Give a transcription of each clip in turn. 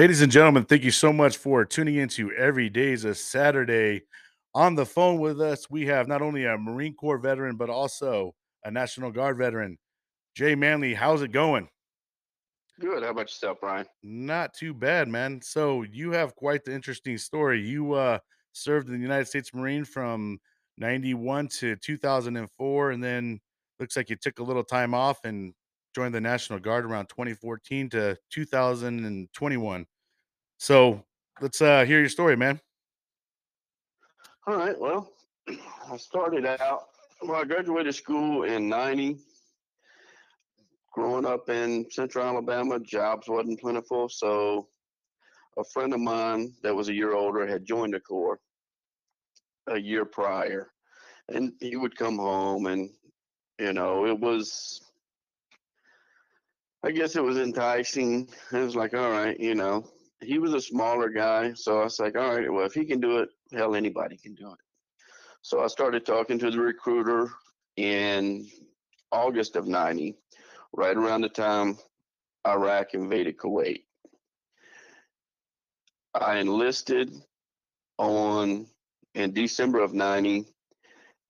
Ladies and gentlemen, thank you so much for tuning into Every Day's a Saturday. On the phone with us, we have not only a Marine Corps veteran, but also a National Guard veteran. Jay Manley, how's it going? Good. How about yourself, Brian? Not too bad, man. So you have quite the interesting story. You uh, served in the United States Marine from 91 to 2004, and then looks like you took a little time off and joined the National Guard around 2014 to 2021. So let's uh, hear your story, man. All right. Well, I started out, well, I graduated school in 90. Growing up in central Alabama, jobs wasn't plentiful. So a friend of mine that was a year older had joined the Corps a year prior. And he would come home and, you know, it was, I guess it was enticing. It was like, all right, you know, he was a smaller guy. So I was like, all right, well, if he can do it, hell, anybody can do it. So I started talking to the recruiter in August of 90, right around the time Iraq invaded Kuwait. I enlisted on in December of 90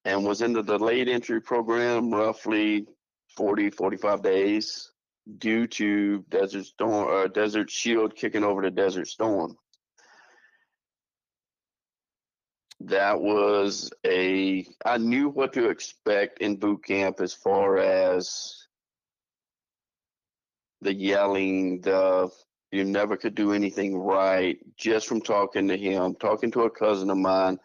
and was into the late entry program roughly 40, 45 days due to Desert Storm or Desert Shield kicking over to Desert Storm. That was a I knew what to expect in boot camp as far as the yelling, the you never could do anything right just from talking to him, talking to a cousin of mine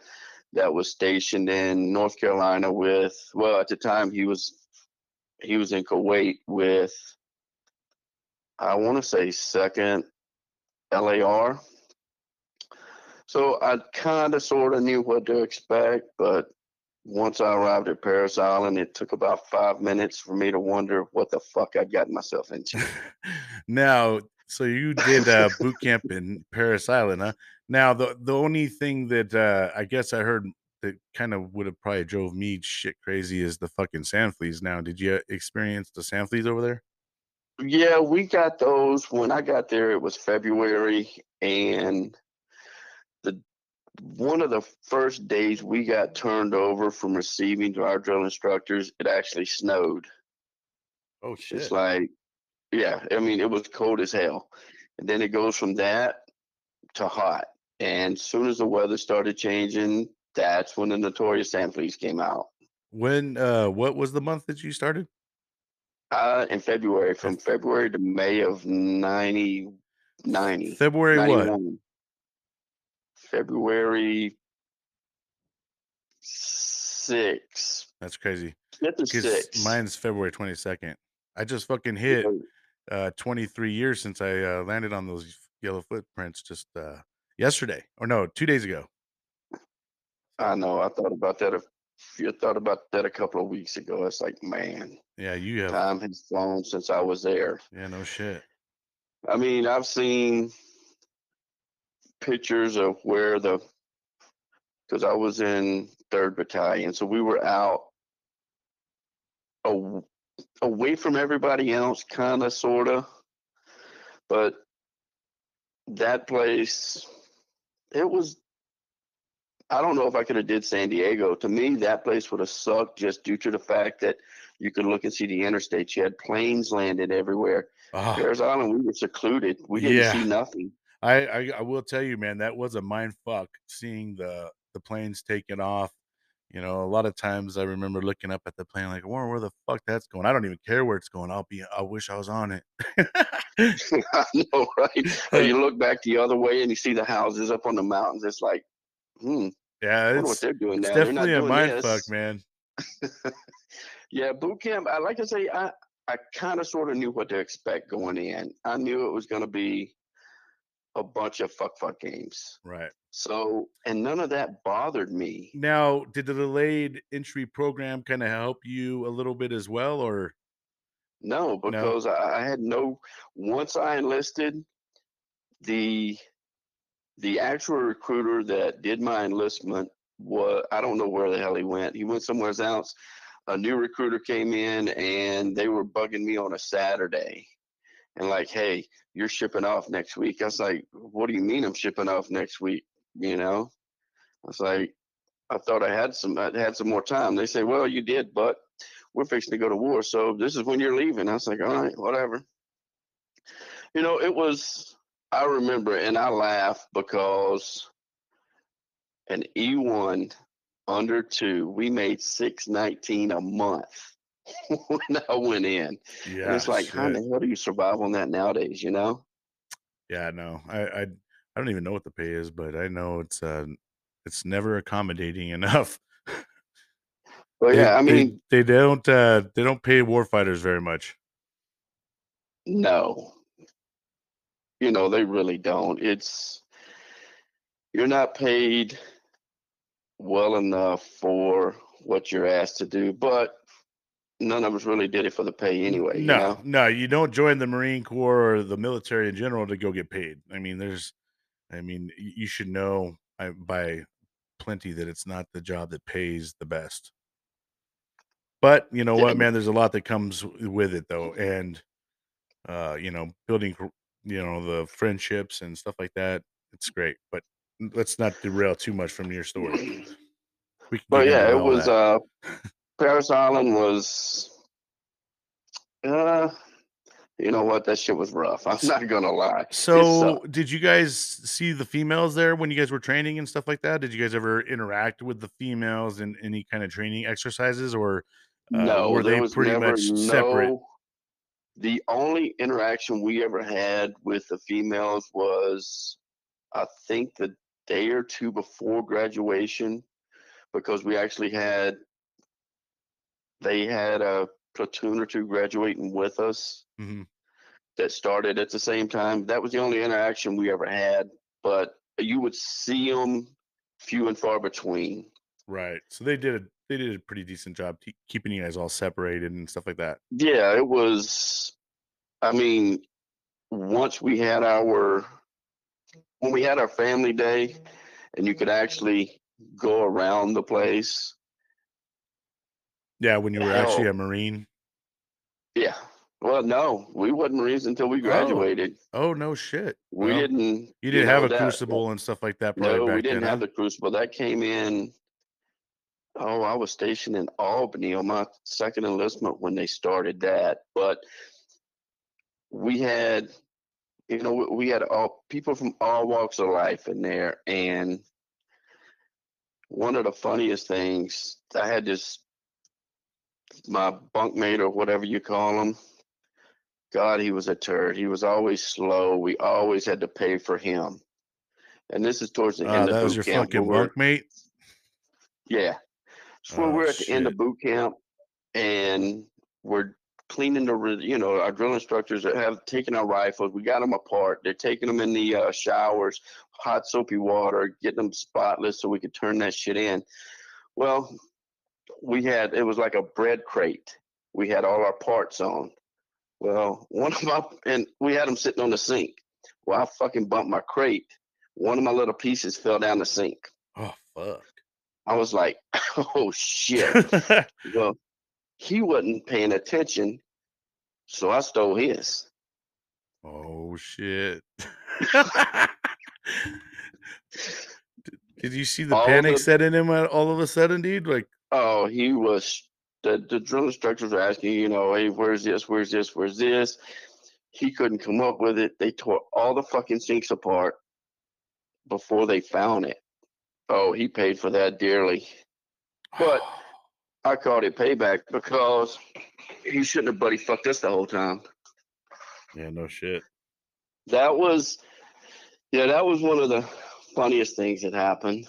that was stationed in North Carolina with well at the time he was he was in Kuwait with I want to say second LAR. So I kind of sort of knew what to expect, but once I arrived at Parris Island, it took about five minutes for me to wonder what the fuck I'd gotten myself into. now, so you did uh, boot camp in Parris Island, huh? Now, the the only thing that uh, I guess I heard that kind of would have probably drove me shit crazy is the fucking sand fleas. Now, did you experience the sand fleas over there? Yeah, we got those when I got there. It was February, and the one of the first days we got turned over from receiving to our drill instructors, it actually snowed. Oh shit! It's like, yeah, I mean, it was cold as hell, and then it goes from that to hot. And as soon as the weather started changing, that's when the notorious sand fleas came out. When uh what was the month that you started? Uh in February, from February to May of 90, 90 February what? February six. That's crazy. Six. mine's February 22nd. I just fucking hit uh 23 years since I uh, landed on those yellow footprints just uh yesterday or no, 2 days ago. I know. I thought about that. A, I thought about that a couple of weeks ago. It's like, man, Yeah, you have time has flown since I was there. yeah, no shit. I mean, I've seen pictures of where the because I was in third battalion, so we were out a, away from everybody else, kind of, sort of. But that place, it was. I don't know if I could have did San Diego. To me, that place would have sucked just due to the fact that you could look and see the interstate. You had planes landed everywhere. Ah, Parris Island, we were secluded. We didn't Yeah. see nothing. I, I I will tell you, man, that was a mind fuck seeing the the planes taking off. You know, a lot of times I remember looking up at the plane like, where where the fuck that's going? I don't even care where it's going. I'll be I wish I was on it. I know, right? Or you look back the other way and you see the houses up on the mountains. It's like, hmm, yeah, I wonder what it's they're doing it's now. They're not definitely a mind fuck, man. Yeah, boot camp. I like to say, I I kind of sort of knew what to expect going in. I knew it was going to be a bunch of fuck fuck games. Right. So, and none of that bothered me. Now, did the delayed entry program kind of help you a little bit as well, or No, no? because I, I had no. Once I enlisted, the the actual recruiter that did my enlistment was I don't know where the hell he went. He went somewhere else. A new recruiter came in and they were bugging me on a Saturday. and like, hey, you're shipping off next week. I was like, what do you mean I'm shipping off next week? You know, I was like, I thought I had some, I had some more time. They say, well, you did, but we're fixing to go to war, so this is when you're leaving. I was like, all right, whatever. You know, it was. I remember, and I laugh because an E1 under two, we made six nineteen a month when I went in. Yeah. And it's like, how the hell do you survive on that nowadays? You know? Yeah, no. I, I I don't even know what the pay is, but I know it's uh it's never accommodating enough. But They, yeah, I they mean, they don't uh they don't pay warfighters very much. no, you know, they really don't. It's you're not paid well enough for what you're asked to do, but none of us really did it for the pay anyway, you No, know? no, you don't join the Marine Corps or the military in general to go get paid. I mean, there's I mean, you should know by plenty that it's not the job that pays the best. But you know Yeah, what, man, there's a lot that comes with it though, and uh, you know, building, you know, the friendships and stuff like that. It's great, but let's not derail too much from your story. But yeah, it was that. uh Parris Island was uh you know what, that shit was rough. I'm not gonna lie. So, did you guys see the females there when you guys were training and stuff like that? Did you guys ever interact with the females in any kind of training exercises, or uh, No, were they pretty much separate? The only interaction we ever had with the females was I think the day or two before graduation because we actually had they had a platoon or two graduating with us hmm that started at the same time. That was the only interaction we ever had, but you would see them few and far between. Right. So they did a they did a pretty decent job te- keeping you guys all separated and stuff like that. Yeah, it was. I mean, once we had our when we had our family day, and you could actually go around the place. Yeah, when you were actually a Marine. yeah. Well, no, we wasn't Marines until we Oh, graduated. oh no shit. We Well, didn't, you you didn't have know, a that. crucible and stuff like that probably No, we didn't then, have huh? the crucible. That came in. Oh, I was stationed in Albany on my second enlistment when they started that. But we had, you know, we- had all people from all walks of life in there. And one of the funniest things, I had this, my bunkmate or whatever you call him. God, he was a turd. He was always slow. We always had to pay for him. And this is towards the Uh, end of that was your fucking bunkmate. yeah. So Oh we're at the end of boot camp and we're cleaning the, you know, our drill instructors have taken our rifles. We got them apart. They're taking them in the uh, showers, hot soapy water, getting them spotless so we could turn that shit in. Well, we had it was like a bread crate. We had all our parts on. Well, one of my and we had them sitting on the sink. Well, I fucking bumped my crate. One of my little pieces fell down the sink. Oh fuck. I was like, oh shit. Well, he wasn't paying attention, so I stole his. oh shit. Did you see the All panic the set in him uh, all of a sudden, dude? Like, oh, he was the the drill instructors were asking, you know, hey, where's this? Where's this? Where's this? He couldn't come up with it. They tore all the fucking sinks apart before they found it. Oh, he paid for that dearly. But I called it payback because he shouldn't have buddy fucked us the whole time. yeah, no shit. That was yeah, that was one of the funniest things that happened.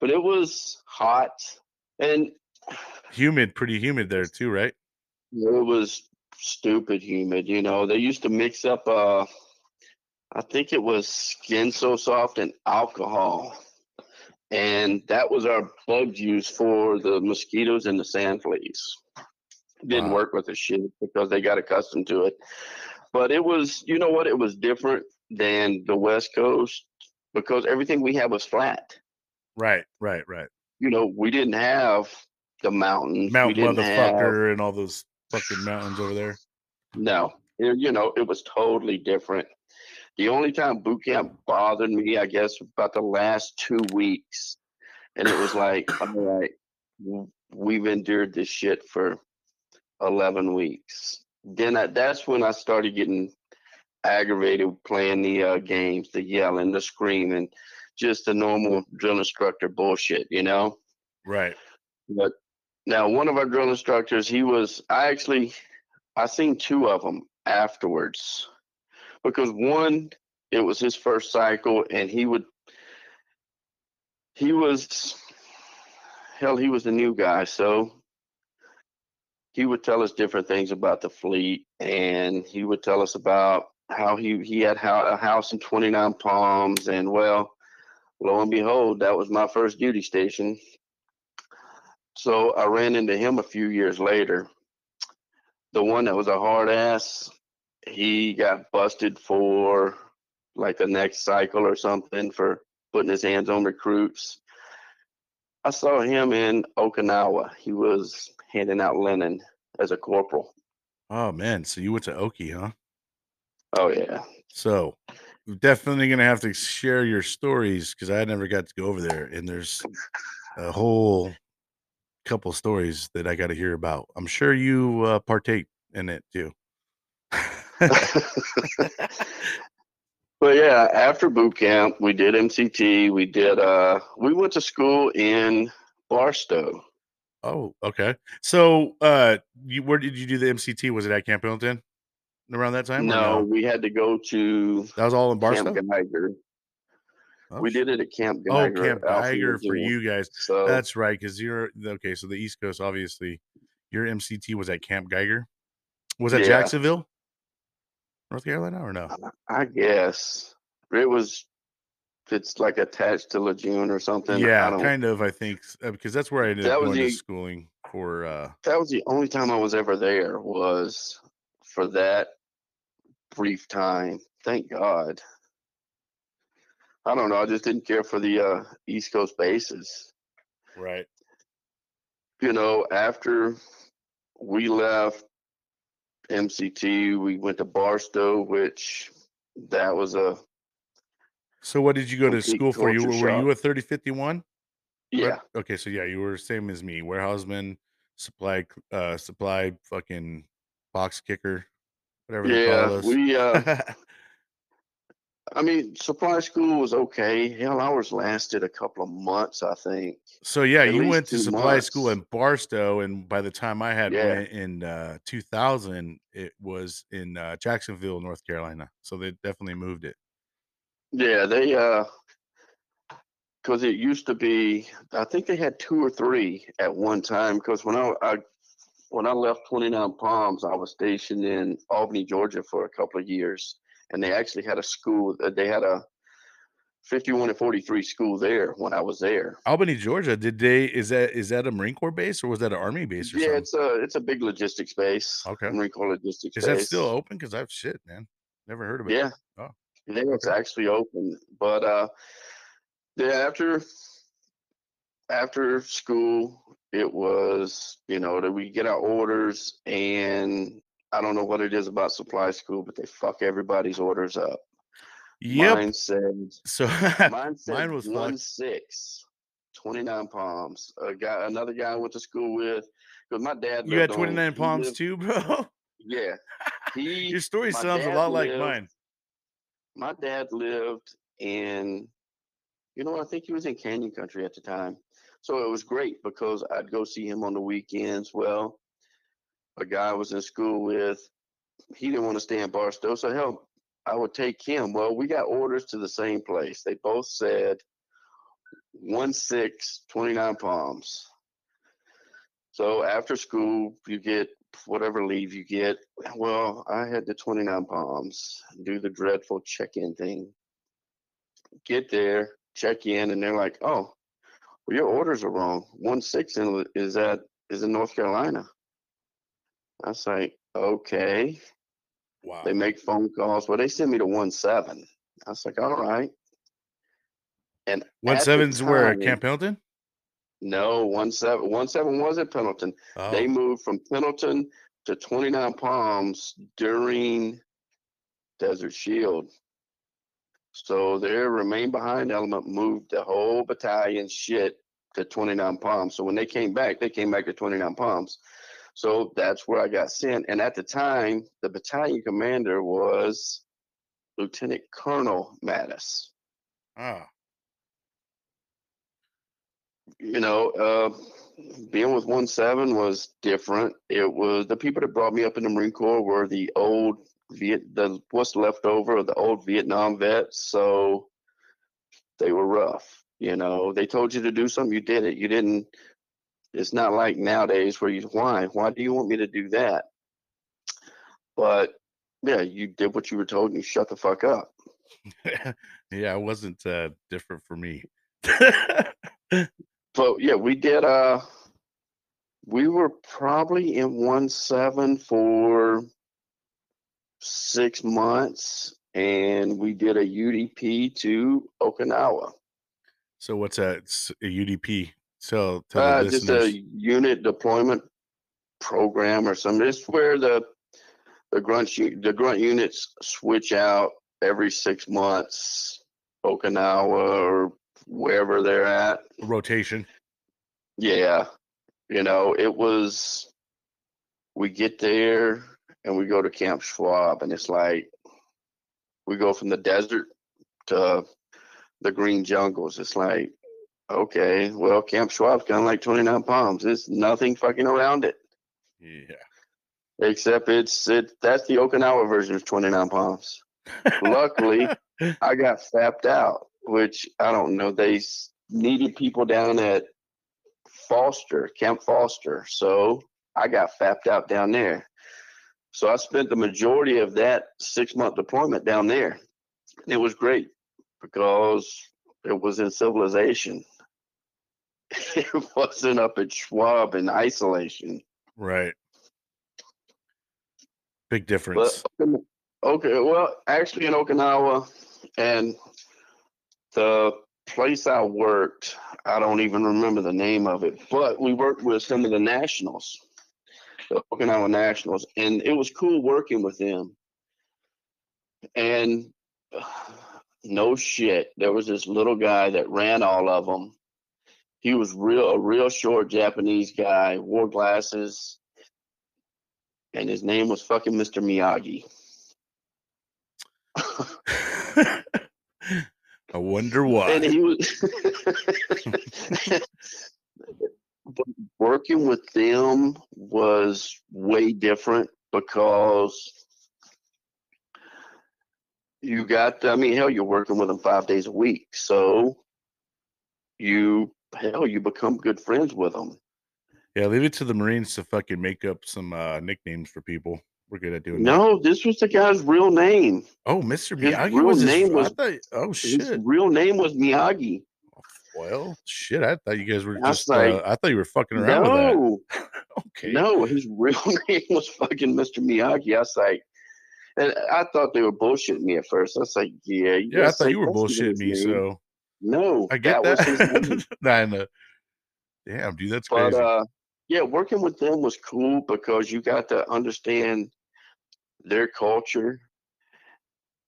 But it was hot and Humid, pretty humid there too, right? it was stupid humid. You know, they used to mix up uh I think it was skin so soft and alcohol. And that was our bug juice for the mosquitoes and the sand fleas. Didn't Wow. work with the shit because they got accustomed to it. But it was, you know what, it was different than the West Coast because everything we had was flat. Right, right, right. You know, we didn't have the mountains. Mount didn't have motherfucker and all those fucking mountains over there. no. it- you know, it was totally different. The only time boot camp bothered me, I guess, about the last two weeks, and it was like, all right, we've endured this shit for eleven weeks. Then I, that's when I started getting aggravated playing the uh, games, the yelling, the screaming, just the normal drill instructor bullshit, you know. Right. But now one of our drill instructors, he was I actually I seen two of them afterwards because one it was his first cycle and he would he was hell he was the new guy so he would tell us different things about the fleet and he would tell us about how he he had a house in 29 palms and well lo and behold that was my first duty station so I ran into him a few years later. The one that was a hard ass, he got busted for like the next cycle or something for putting his hands on recruits. I saw him in Okinawa. He was handing out linen as a corporal. Oh man, so you went to Oki, huh? Oh yeah. So definitely gonna have to share your stories because I never got to go over there, and there's a whole couple stories that I got to hear about. I'm sure you uh, partake in it too. But yeah, after boot camp, we did MCT. We did. uh We went to school in Barstow. oh, okay. So, uh, you, where did you do the MCT? Was it at Camp Pendleton around that time? or No, we had to go to that was all in Barstow. Camp Geiger. Oh, we did it at Camp Geiger. Oh, Camp Geiger for you guys. So That's right, because you're okay. So the East Coast, obviously, your MCT was at Camp Geiger. Was that Yeah. Jacksonville, North Carolina, or no? I guess it was. It's like attached to Lejeune or something. Yeah, kind of. I think uh, because that's where I ended That up was going to the- schooling for. uh that was the only time I was ever there was for that brief time. Thank God. I don't know. I just didn't care for the uh, East Coast bases. Right. You know, after we left MCT, we went to Barstow, which that was a So what did you go to school for? You were, were you a thirty fifty one? yeah. Okay, so yeah, you were same as me, warehouseman, supply, uh, supply, fucking box kicker, whatever they Yeah, call us. we. Uh, I mean, supply school was okay. Hell, ours lasted a couple of months, I think. so yeah, at you went to supply school in Barstow, and by the time I had Yeah. went in uh, two thousand, it was in uh, Jacksonville, North Carolina. So they definitely moved it. Yeah, they. uh Because it used to be, I think they had two or three at one time. Because when I, I when I left Twenty Nine Palms, I was stationed in Albany, Georgia, for a couple of years, and they actually had a school. uh, They had a fifty-one and forty-three school there when I was there. Albany, Georgia. Did they? Is that is that a Marine Corps base or was that an Army base or Yeah, something? it's a it's a big logistics base. Okay. Marine Corps logistics Is base. that still open? Because I've shit, man. Never heard of it. Yeah. Oh, Yeah, it's okay. actually open. But uh yeah, after after school it was, you know, that we get our orders and I don't know what it is about supply school, but they fuck everybody's orders up. Yep. Mine said So mine said Mine was one fucked. six. 29 palms. A guy another guy I went to school with because my dad you had lived on- 29 palms lived- too, bro. Yeah. He Your story sounds a lot like mine. my dad lived in you know i think he was in canyon country at the time so it was great because i'd go see him on the weekends well a guy I was in school with he didn't want to stay in barstow so hell i would take him. Well we got orders to the same place. They both said one six 29 palms. So after school you get whatever leave you get. Well i had the 29 palms do the dreadful check-in thing. Get there check in and they're like oh well, your orders are wrong. One six in, is that is in north carolina i was like okay Wow. they make phone calls well they send me to one seven i was like all right and One at seven's where time- Camp Pendleton. no one seven one seven was at pendleton Oh, they moved from pendleton to 29 Palms during Desert Shield. So their remain behind element moved the whole battalion shit to 29 Palms. So when they came back, they came back to 29 Palms. So that's where I got sent. And at the time, the battalion commander was Lieutenant Colonel Mattis. Ah, You know, uh, being with one seven was different. It was the people that brought me up in the Marine Corps were the old Viet, the what's left over of the old Vietnam vets. So they were rough. You know, they told you to do something, you did it. You didn't. It's not like nowadays where you why why do you want me to do that? But yeah, you did what you were told and you shut the fuck up. yeah, it wasn't uh, different for me. So yeah, we did. Uh, we were probably in one seven for six months, and we did a UDP to Okinawa. so what's that? A UDP. So the Uh, just a unit deployment program or something. It's where the the grunt the grunt units switch out every six months, Okinawa or wherever they're at. rotation. Yeah, you know, it was. We get there and we go to Camp Schwab, and it's like we go from the desert to the green jungles. It's like, okay, well, Camp Schwab's kind of like 29 Palms. There's nothing fucking around it Yeah. except it's it. That's the Okinawa version of 29 Palms. Luckily, I got fapped out, which I don't know. They needed people down at Foster, Camp Foster. So I got fapped out down there. So I spent the majority of that six month deployment down there. It was great because it was in civilization. It wasn't up at Schwab in isolation. right. Big difference. Okina- okay, well, actually in Okinawa, and the place I worked, I don't even remember the name of it, but we worked with some of the nationals, the Okinawa Nationals, and it was cool working with them. And uh, no shit, there was this little guy that ran all of them. He was real, a real short Japanese guy, wore glasses, and his name was fucking Mr. Miyagi. I wonder why. and he was but working with them was way different because you got i mean hell you're working with them five days a week so you hell you become good friends with them yeah, leave it to the Marines to fucking make up some uh, nicknames for people. We're good at doing that. no this was the guy's real name Oh, Mr. His Miyagi real was his, name I was- thought, oh his real name was miyagi Well, shit. I thought you guys were I was like, uh, I thought you were fucking around with no that. Okay. No, his real name was fucking Mr. Miyagi. I was like, and I thought they were bullshitting me at first. I was like, yeah, Yeah, I thought you were bullshitting me. So no, I get was his name. that. nah, I know. Damn, dude, that's But crazy. uh, yeah, working with them was cool because you got to understand their culture.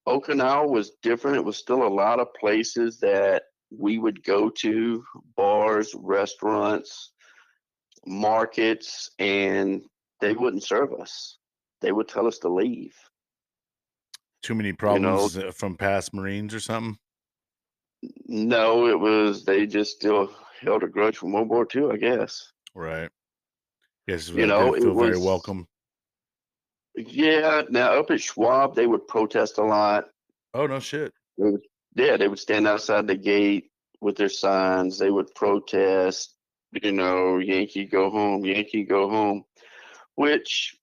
Okinawa was different. It was still a lot of places that we would go to bars, restaurants, markets, and they wouldn't serve us. They would tell us to leave. Too many know- problems uh, from past Marines or something. No, it was they just still held a grudge from World War II, I guess. Right. Yes, You know, feel it very welcome. Yeah, now up at Schwab, they would protest a lot. Oh no shit. Yeah, they would stand outside the gate with their signs. They would protest, you know, Yankee go home, Yankee go home, which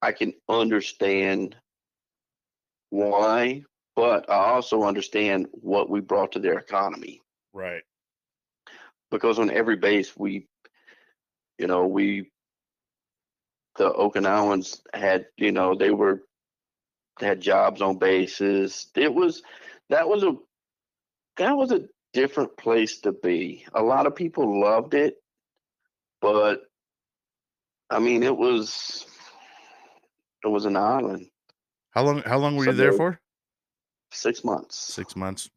I can understand why, but I also understand what we brought to their economy. Right. because on every base we you know we the okinawans had you know they were they had jobs on bases it was that was a that was a different place to be a lot of people loved it but i mean it was It was an island. How long? How long were So you there for? Six months. Six months.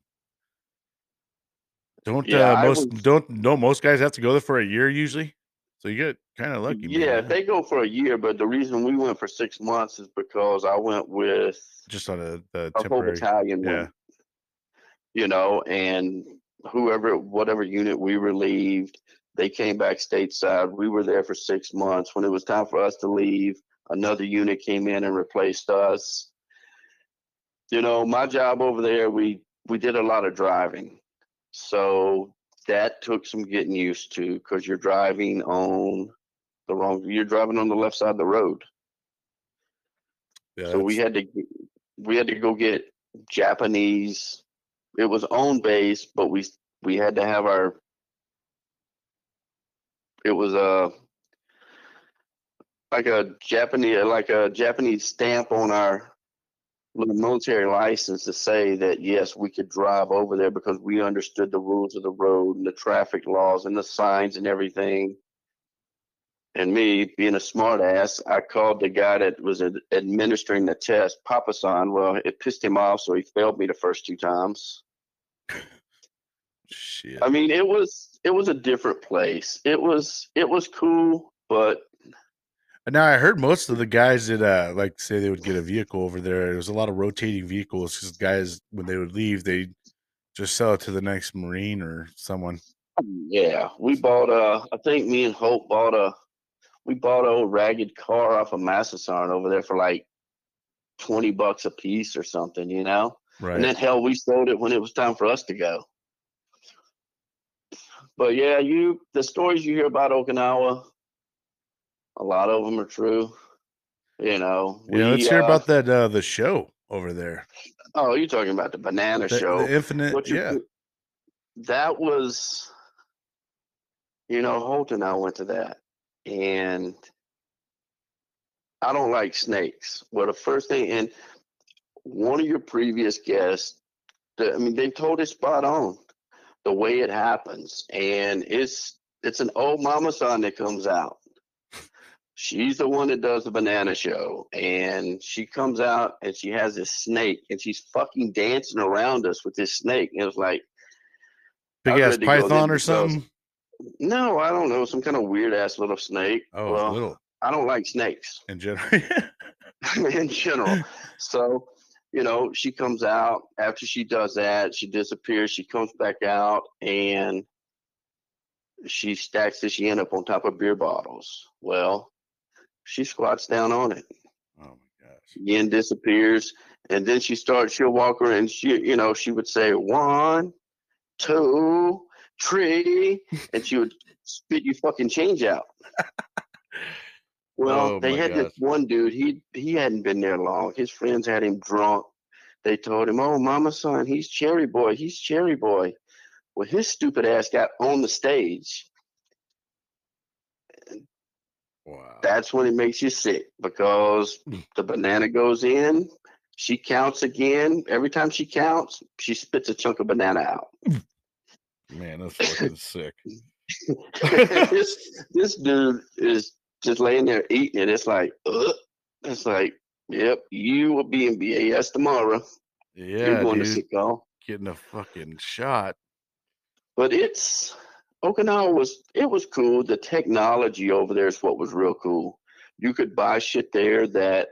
Don't Yeah, uh, most don't don't most guys have to go there for a year usually? So you get kind of lucky. man, Yeah, they go for a year, but the reason we went for six months is because I went with just on a the a whole temporary. battalion. yeah. You know, and whoever, whatever unit we relieved, they came back stateside. We were there for six months. When it was time for us to leave, another unit came in and replaced us. You know, my job over there, we we did a lot of driving, so that took some getting used to because you're driving on the wrong. You're driving on the left side of the road. yeah So we had to we had to go get Japanese. It was on base, but we we had to have our. It was a like a Japanese like a Japanese stamp on our little military license to say that yes we could drive over there because we understood the rules of the road and the traffic laws and the signs and everything. And me being a smart ass, I called the guy that was ad- administering the test, Papa San. Well, it pissed him off, so he failed me the first two times. shit. I mean, it was it was a different place. It was it was cool, but Now I heard most of the guys that uh like say they would get a vehicle over there. There was a lot of rotating vehicles because guys when they would leave they just sell it to the next marine or someone. yeah, we bought a. I think me and Hope bought a. We bought a old ragged car off of Massasarn over there for like twenty bucks a piece or something, you know. Right. And then hell, we sold it when it was time for us to go. But yeah, you the stories you hear about Okinawa, a lot of them are true. You know. yeah, let's hear uh, about that uh the show over there. Oh, you're talking about the banana The, show. the infinite you- yeah. That was, you know, Holt and I went to that, and I don't like snakes. Well, the first thing, and one of your previous guests, the, I mean, they told it spot on the way it happens, and it's it's an old mama son that comes out. She's the one that does the banana show, and she comes out and she has this snake, and she's fucking dancing around us with this snake. And it was like, Big ass ready to go python or something. no, I don't know, some kind of weird ass little snake. Oh, well, little I don't like snakes in general. in general. So, you know, she comes out after she does that, she disappears, she comes back out and she stacks this yen up on top of beer bottles. Well, she squats down on it. oh my gosh. Yen disappears, and then she starts. She'll walk around. And she, you know, she would say one, two, three, and she would spit you fucking change out. Well, Oh, they had this one dude. He he hadn't been there long. His friends had him drunk. They told him, "Oh, mama, son, he's Cherry Boy. He's Cherry Boy." Well, his stupid ass got on the stage. Wow. That's when it makes you sick because Mm. the banana goes in, she counts again. Every time she counts, she spits a chunk of banana out. Man, that's fucking sick. this this dude is just laying there eating it. It's like, ugh. it's like, yep, you will be in BAS tomorrow. Yeah, You're going to dude. sick call. Getting a fucking shot. But it's Okinawa was it was cool. The technology over there is what was real cool. You could buy shit there that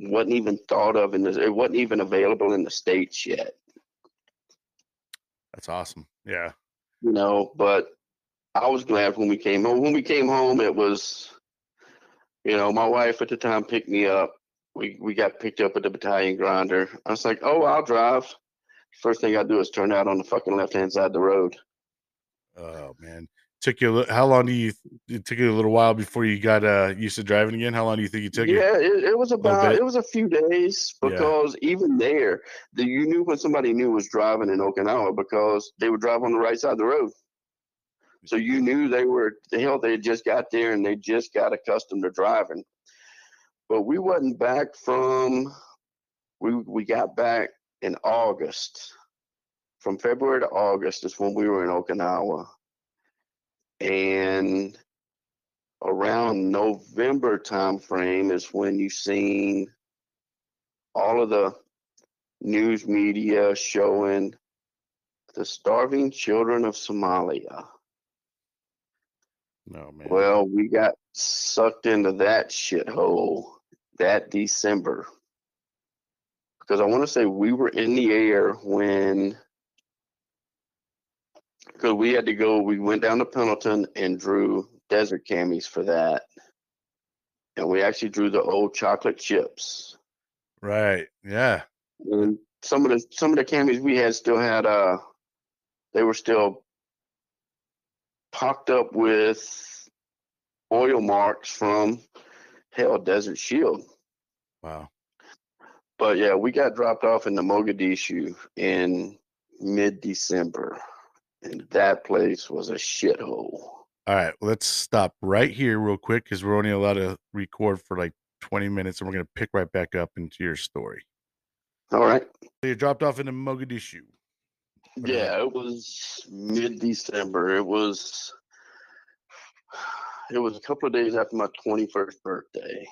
wasn't even thought of in the it wasn't even available in the states yet. That's awesome. Yeah. You know, but I was glad when we came home. When we came home, it was, you know, my wife at the time picked me up. We we got picked up at the battalion grinder. I was like, oh, I'll drive. First thing I do is turn out on the fucking left hand side of the road. Oh man. Took you a how long do you it took you a little while before you got uh used to driving again? How long do you think you took it? Yeah, it, it was about it was a few days Yeah. because even there, the, you knew when somebody new was driving in Okinawa because they would drive on the right side of the road. So you knew they were the hell they had just got there and they just got accustomed to driving. But we wasn't back from we we got back in August. From February to August is when we were in Okinawa. And around November time frame is when you've seen all of the news media showing the starving children of Somalia. No man. Well, we got sucked into that shithole that December. Because I want to say we were in the air when, because we had to go, we went down to Pendleton and drew desert camis for that. And we actually drew the old chocolate chips. right. Yeah. And some of the some of the camis we had still had uh they were still pocked up with oil marks from hell Desert Shield. Wow. But yeah, we got dropped off in the Mogadishu in mid December. And that place was a shithole. All right. Let's stop right here real quick because we're only allowed to record for like 20 minutes and we're going to pick right back up into your story. All right. So you dropped off into Mogadishu. Yeah, it was mid December. It was it was a couple of days after my 21st birthday.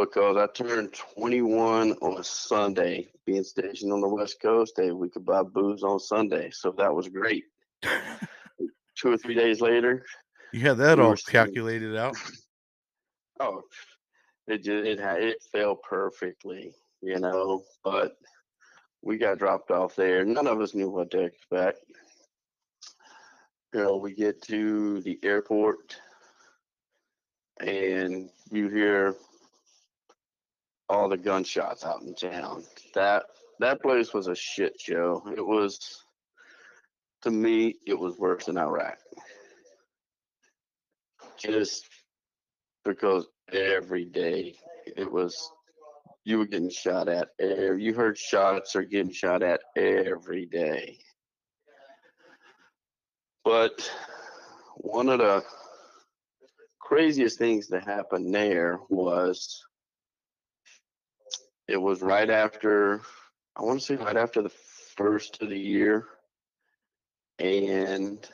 Because I turned 21 on a Sunday, being stationed on the West Coast, hey, we could buy booze on Sunday. So that was great. Two or three days later, You had that We all calculated out. oh, it just, it it fell perfectly, you know. But we got dropped off there. None of us knew what to expect. You know, we get to the airport, and you hear all the gunshots out in town. That that place was a shit show. It was, to me, it was worse than Iraq. Just because every day it was you were getting shot at you heard shots are getting shot at every day but one of the craziest things that happened there was it was right after i want to say right after the first of the year and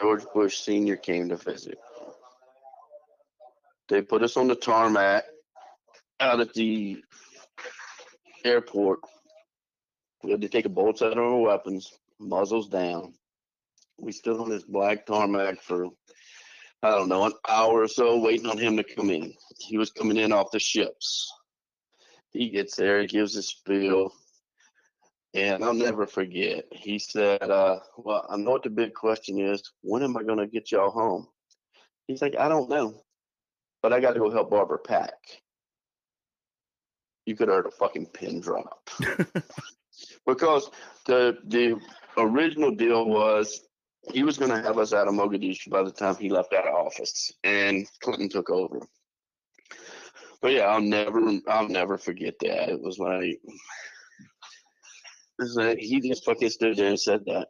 george bush senior came to visit they put us on the tarmac out at the airport. We had to take a bolts out of our weapons, muzzles down. We stood on this black tarmac for, I don't know, an hour or so waiting on him to come in. He was coming in off the ships. He gets there, he gives his spiel. And I'll never forget. He said, uh, Well, I know what the big question is. When am I going to get y'all home? He's like, I don't know but I got to go help Barbara pack. You could have heard a fucking pin drop because the the original deal was he was going to have us out of Mogadishu by the time he left out of office, and Clinton took over. But yeah, I'll never I'll never forget that. It was like, it's like he just fucking stood there and said that.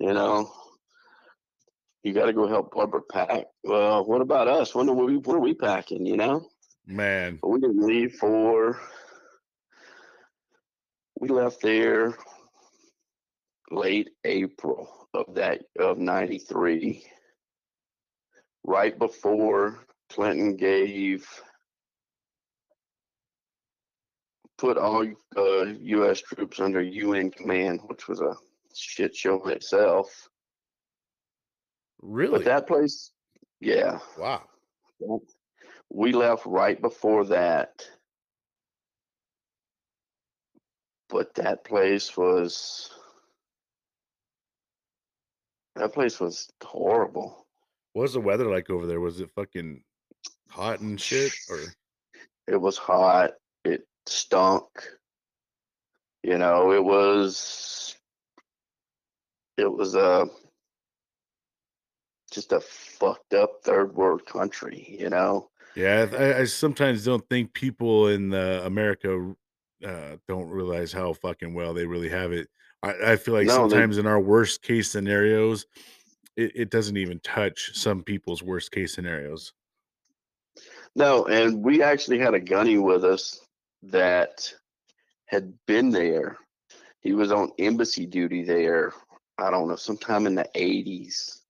You know, you got to go help Barbara pack. Well, what about us? When are we? When are we packing? You know, Man. we didn't leave for. We left there late April of that of '93, right before Clinton gave put all uh, U.S. troops under UN command, which was a shit show in itself. Really? But that place, yeah, wow. we left right before that. But that place was that place was horrible. What was the weather like over there? Was it fucking hot and shit? Or It was hot. It stunk. You know, it was it was a just a fucked up third world country, you know. yeah, I, I sometimes don't think people in uh, America uh, don't realize how fucking well they really have it. I, I feel like No, they- sometimes in our worst case scenarios, it, it doesn't even touch some people's worst case scenarios. No, and we actually had a gunny with us that had been there. He was on embassy duty there, I don't know, sometime in the 80s.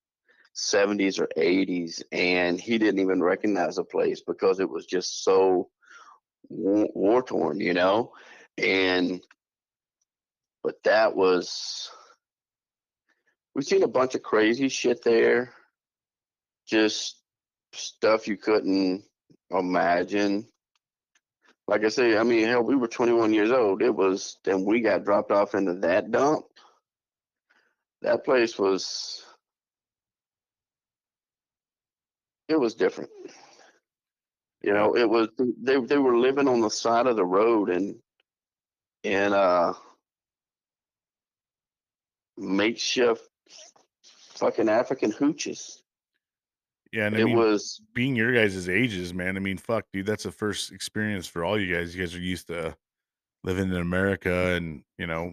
70s or 80s, and he didn't even recognize the place because it was just so war torn, you know. And but that was we've seen a bunch of crazy shit there, just stuff you couldn't imagine. Like I say, I mean, hell, we were 21 years old. It was then we got dropped off into that dump. That place was it was different. You know, it was they they were living on the side of the road and in uh makeshift fucking African hooches. Yeah, and I It mean, was being your guys' ages, man. I mean, fuck, dude, that's the first experience for all you guys. You guys are used to living in America, and you know,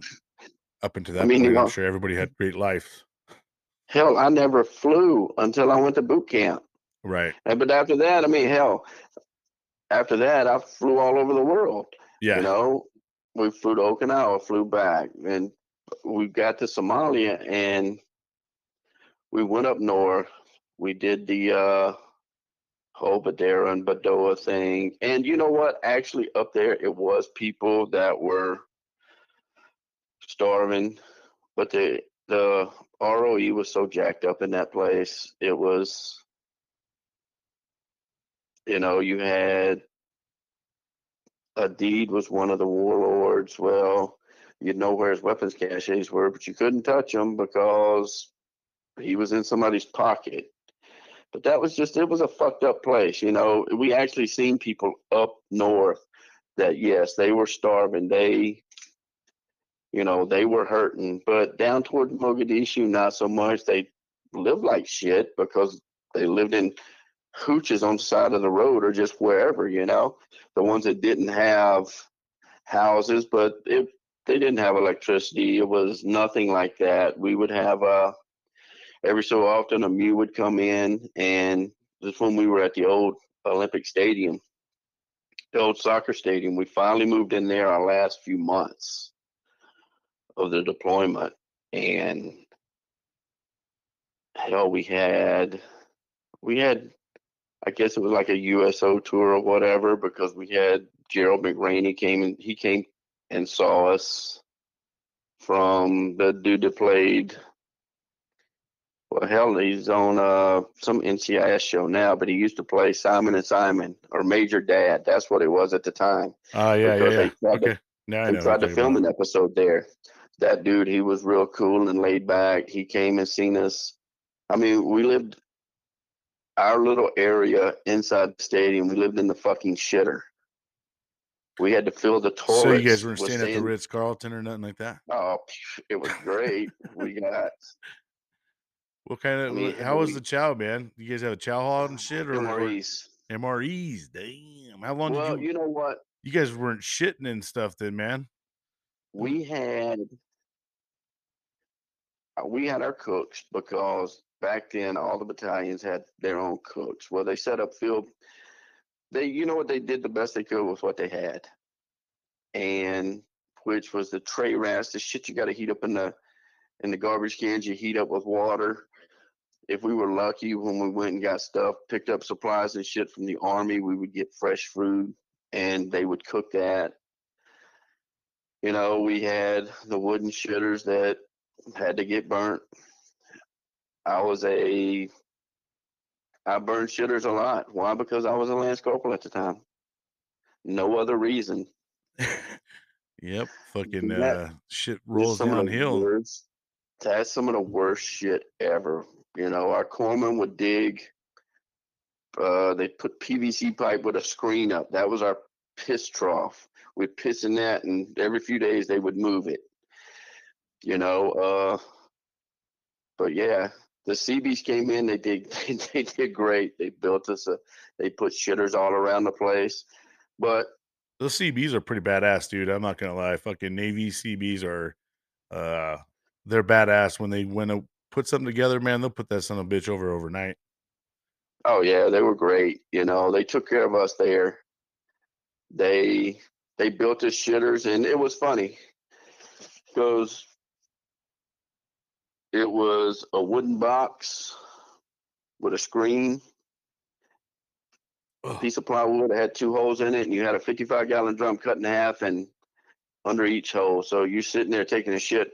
up until I that mean, you point, I'm sure everybody had great life. hell, I never flew until I went to boot camp. Right? And but after that, I mean, hell, after that, I flew all over the world. Yeah. You know, we flew to Okinawa, flew back, and we got to Somalia, and we went up north. We did the uh, whole Bardera and Baidoa thing, and you know what? Actually, up there, it was people that were starving, but the the ROE was so jacked up in that place. It was, you know, you had Aidid was one of the warlords. Well, you'd know where his weapons caches were, but you couldn't touch him because he was in somebody's pocket. But that was just, it was a fucked up place. You know, we actually seen people up north that, yes, they were starving. They, you know, they were hurting. But down toward Mogadishu, not so much. They lived like shit because they lived in hooches on the side of the road or just wherever, you know. The ones that didn't have houses, but it, they didn't have electricity. It was nothing like that. We would have uh, every so often a mule would come in, and this when we were at the old Olympic Stadium, the old soccer stadium. We finally moved in there our last few months of the deployment, and hell, we had we had I guess it was like a USO tour or whatever because we had Gerald McRaney came and he came and saw us from the dude that played. Well, hell, he's on uh, some NCIS show now, but he used to play Simon and Simon or Major Dad. That's what it was at the time. Ah, yeah, yeah, Because yeah. tried to- Okay. Now I know. tried to film an episode there. That dude, he was real cool and laid back. He came and seen us. I mean, we lived our little area inside the stadium. We lived in the fucking shitter. We had to fill the about. toilets. So you guys weren't staying at the Ritz Carlton or nothing like that? Oh, it was great. we got What kind of? I mean, how was we- the chow, man? You guys have a chow hall and shit, or, or MREs. MREs? Damn. How long Well, did you? you know what? You guys weren't shitting and stuff then, man. we had uh, we had our cooks because back then all the battalions had their own cooks. Well, they set up field. They, you know what they did the best they could with what they had, and which was the tray rats, the shit you got to heat up in the in the garbage cans. You heat up with water. If we were lucky, when we went and got stuff, picked up supplies and shit from the army, we would get fresh food, and they would cook that you know, we had the wooden shitters that had to get burnt. I was a, I burned shitters a lot. Why? Because I was a lance corporal at the time. No other reason. Yep. Fucking That- uh, shit rolls some of the downhill. That's some of the worst shit ever. You know, our corpsmen would dig. Uh, they put PVC pipe with a screen up. That was our piss trough. We'd piss in that, and every few days they would move it. You know, uh, but yeah, the Seabees came in. They did. They, they did great. They built us a. They put shitters all around the place, but the Seabees are pretty badass, dude. I'm not gonna lie. Fucking Navy Seabees are, uh, they're badass when they when to put something together, man. They'll put that son of a bitch over overnight. Oh yeah, they were great. You know, they took care of us there. They they built us shitters, and it was funny because it was a wooden box with a screen, piece of plywood that had two holes in it, and you had a 55 gallon drum cut in half and under each hole. So you're sitting there taking a shit,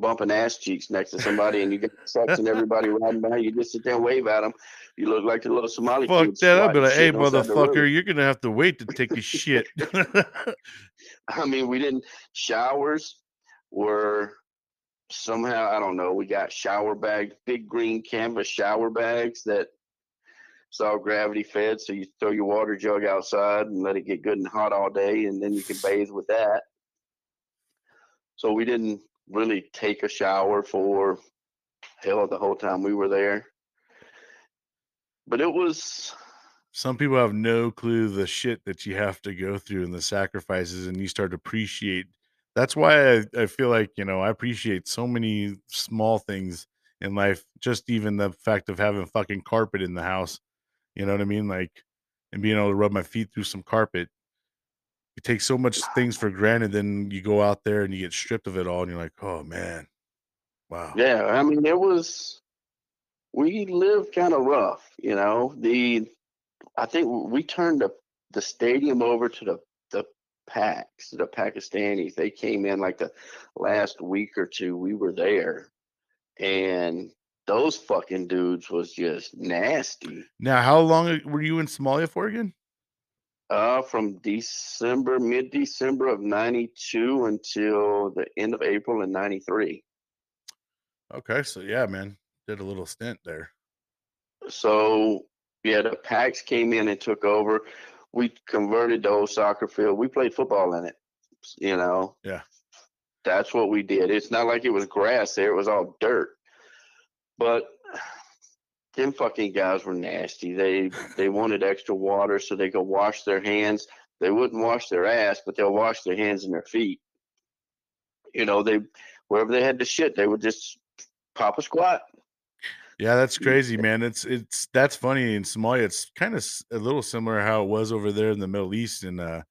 bumping ass cheeks next to somebody, and you get sucks and everybody riding by. You just sit there and wave at them. You look like the little Somali. Fuck that. I'd be like, hey, shitting on the side of the road." motherfucker, you're going to have to wait to take a shit. I mean, we didn't showers were somehow I don't know. We got shower bags, big green canvas shower bags that it's all gravity fed. So you throw your water jug outside and let it get good and hot all day, and then you can bathe with that. So we didn't really take a shower for hell the whole time we were there. But it was Some people have no clue the shit that you have to go through and the sacrifices, and you start to appreciate. That's why I, I feel like, you know, I appreciate so many small things in life. Just even the fact of having fucking carpet in the house. You know what I mean? Like, and being able to rub my feet through some carpet. Take so much things for granted, then you go out there and you get stripped of it all, and you're like, oh man, wow. Yeah, I mean, it was. We lived kind of rough, you know. The, I think we turned the the stadium over to the the Paks, the Pakistanis. They came in like the last week or two we were there, and those fucking dudes was just nasty. Now, how long were you in Somalia for again? Uh, from December, mid December of '92 until the end of April in '93. Okay, so yeah, man, did a little stint there. So yeah, the Paks came in and took over. We converted the old soccer field. We played football in it. You know. Yeah. That's what we did. It's not like it was grass there. It was all dirt. But them fucking guys were nasty. They they wanted extra water so they could wash their hands. They wouldn't wash their ass, but they'll wash their hands and their feet. You know, they wherever they had to shit, they would just pop a squat. Yeah, that's crazy, man. It's it's that's funny in Somalia. It's kind of a little similar how it was over there in the Middle East, and uh,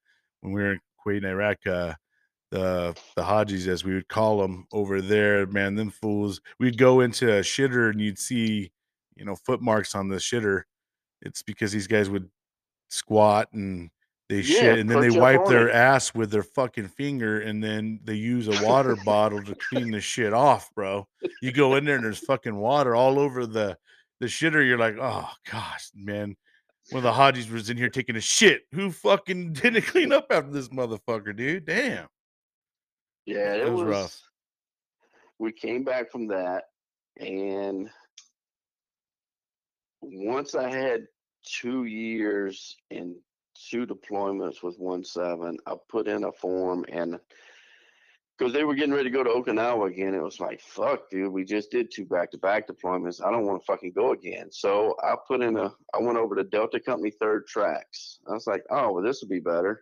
when we were in Kuwait and Iraq. Uh, the the Hajis, as we would call them over there, man, them fools. We'd go into a shitter and you'd see, you know, footmarks on the shitter. It's because these guys would squat and they Yeah, shit, and then they wipe their it. ass with their fucking finger, and then they use a water bottle to clean the shit off, bro. You go in there and there's fucking water all over the the shitter. You're like, oh gosh, man. One of the Hajis was in here taking a shit. Who fucking didn't clean up after this motherfucker, dude? Damn. Yeah, it was was. rough. We came back from that, and once I had two years and two deployments with one seven, I put in a form and because they were getting ready to go to Okinawa again, it was like, fuck, dude, we just did two back to back deployments. I don't want to fucking go again. So I put in a, I went over to Delta Company third tracks. I was like, oh, well, this will be better.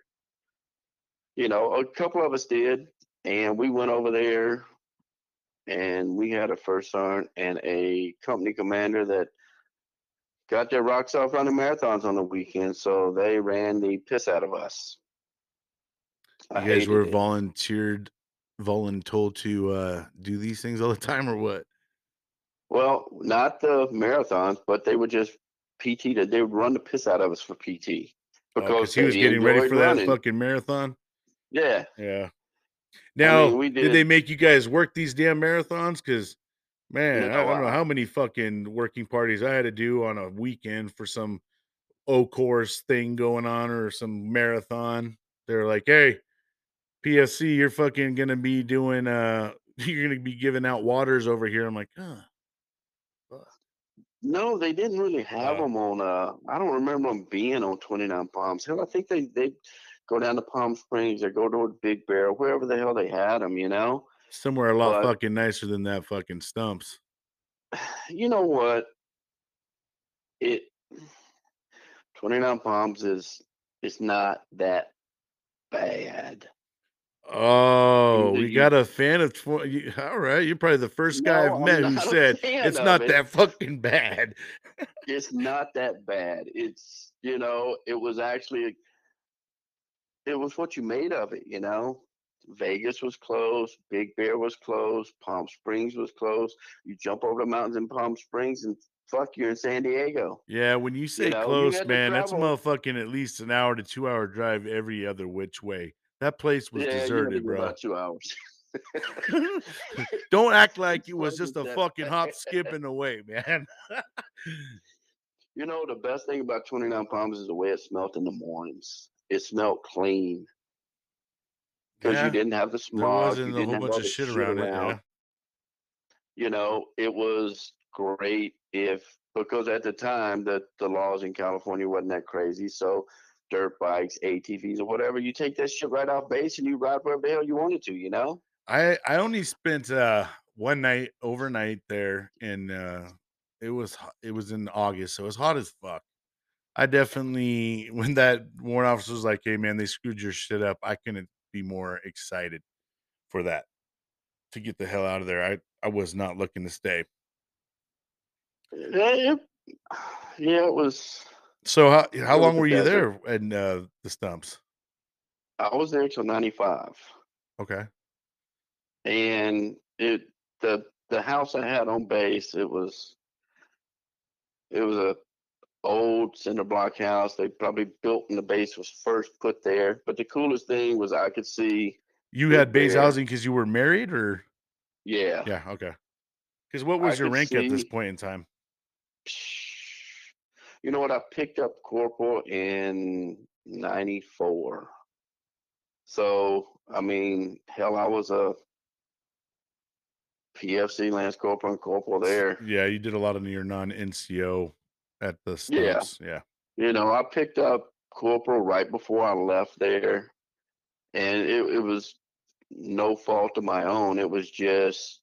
You know, a couple of us did, and we went over there and we had a first sergeant and a company commander that got their rocks off running marathons on the weekend, so they ran the piss out of us. I You guys were it. volunteered, voluntold to uh, do these things all the time, or what? Well, not the marathons, but they would just PT. To, they would run the piss out of us for PT Because because Oh, he was getting ready for that fucking marathon. Yeah, Yeah. Now, mean, we did did- they make you guys work these damn marathons? Because, man, I don't know uh, how many fucking working parties I had to do on a weekend for some O course thing going on or some marathon. They're like, hey, PSC, you're fucking gonna be doing uh you're gonna be giving out waters over here. I'm like, huh. no, they didn't really have Oh. them on. Uh, I don't remember them being on Twenty Nine Palms. Hell, I think they they go down to Palm Springs or go to Big Bear, wherever the hell they had them. You know. Somewhere a lot But- fucking nicer than that fucking stumps. you know what? It 29 Palms is it's not that bad. Oh, we got a fan of tw- you- all right. You're probably the first guy No, I've met who said it's not it. that fucking bad. It's not that bad. It's you know, it was actually it was what you made of it, you know. Vegas was closed, Big Bear was closed, Palm Springs was closed. You jump over the mountains in Palm Springs and fuck, you're in San Diego. Yeah, when you say know, close, man, that's a motherfucking at least an hour to 2 hour drive every other which way. That place was Yeah, you deserted, bro. about two hours. Don't act like it was just a fucking hop, skipping away, man. You know, the best thing about 29 Palms is the way it smelled in the mornings. It smelled clean because Yeah, you didn't have the there smog. wasn't you a whole bunch of the shit around it, yeah. You know, it was great if because at the time that the laws in California wasn't that crazy. So dirt bikes, ATVs, or whatever, you take that shit right off base and you ride wherever the hell you wanted to. You know. I I only spent uh one night overnight there and uh it was it was in August, so it was hot as fuck. I definitely when that warrant officer was like, "Hey man, they screwed your shit up," I couldn't be more excited for that to get the hell out of there. I I was not looking to stay. Yeah, it, yeah, it was. So how how long were you there in uh, the stumps? I was there till '95. Okay, and it the the house I had on base it was it was a old cinder block house they probably built when the base was first put there. But the coolest thing was I could see you had base Bear. housing because you were married, or? Yeah, yeah, okay. Because what I was your could rank at this point in time? you know what? I picked up corporal in 94 so I mean hell I was a PFC Lance Corporal and Corporal there. Yeah, you did a lot of your non NCO at the Yeah. Yeah. You know, I picked up corporal right before I left there, and it, it was no fault of my own. It was just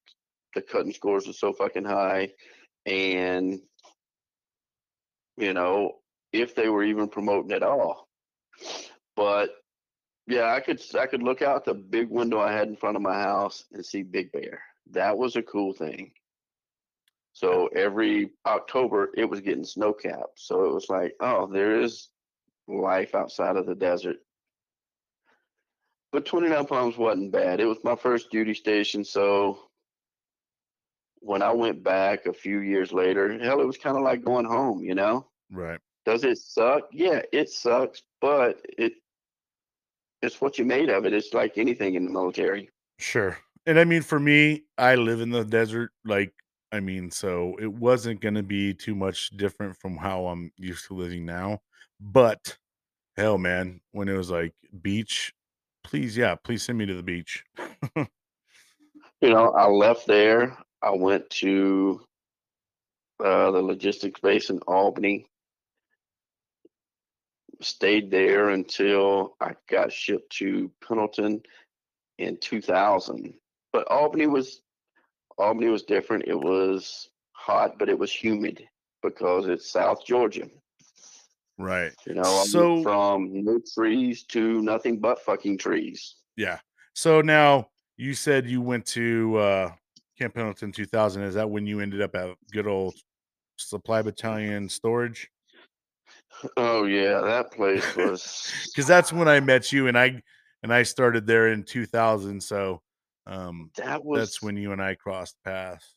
the cutting scores were so fucking high, and you know, if they were even promoting at all. But yeah, I could I could look out the big window I had in front of my house and see Big Bear. That was a cool thing. So every October it was getting snow capped. So it was like, oh, there is life outside of the desert. But 29 Palms wasn't bad. It was my first duty station, so when I went back a few years later, hell, it was kind of like going home, you know? Right. Does it suck? Yeah, it sucks, but it it's what you made of it. It's like anything in the military. Sure. And I mean, for me, I live in the desert. Like, I mean, so it wasn't going to be too much different from how I'm used to living now. But hell, man, when it was like beach, please, yeah, please send me to the beach. You know, I left there. I went to uh, the logistics base in Albany. Stayed there until I got shipped to Pendleton in 2000. But Albany was Albany was different. It was hot, but it was humid because it's South Georgia. right. You know, I So- from no trees to nothing but fucking trees. Yeah. So now you said you went to uh, Camp Pendleton 2000. Is that when you ended up at good old supply battalion storage? Oh yeah, that place was because that's when I met you, and I and I started there in 2000. So um, that was that's when you and I crossed paths.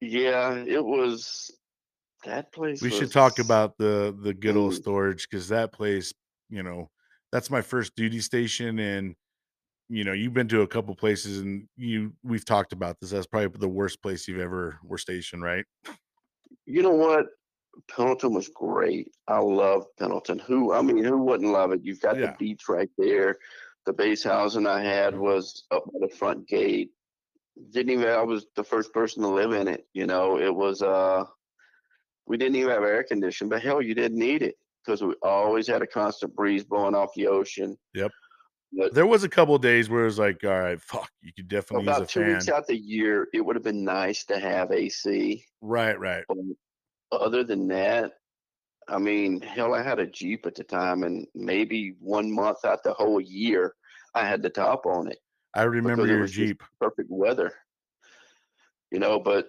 yeah, it was that place. We should talk about the the good old storage because that place, you know, that's my first duty station, and you know, you've been to a couple places, and you we've talked about this. That's probably the worst place you've ever were stationed, right? You know what? Pendleton was great. I love Pendleton. Who I mean, who wouldn't love it? You've got Yeah. the beach right there. The base housing I had was up by the front gate. Didn't even I was the first person to live in it. You know, it was uh we didn't even have air conditioning, but hell you didn't need it because we always had a constant breeze blowing off the ocean. Yep. But There was a couple of days where it was like, all right, fuck, you could definitely use a about two fan. weeks out the year, it would have been nice to have AC. Right, right. But other than that, I mean, hell, I had a Jeep at the time, and maybe one month out the whole year, I had the top on it. I remember your was Jeep. Perfect weather. You know, but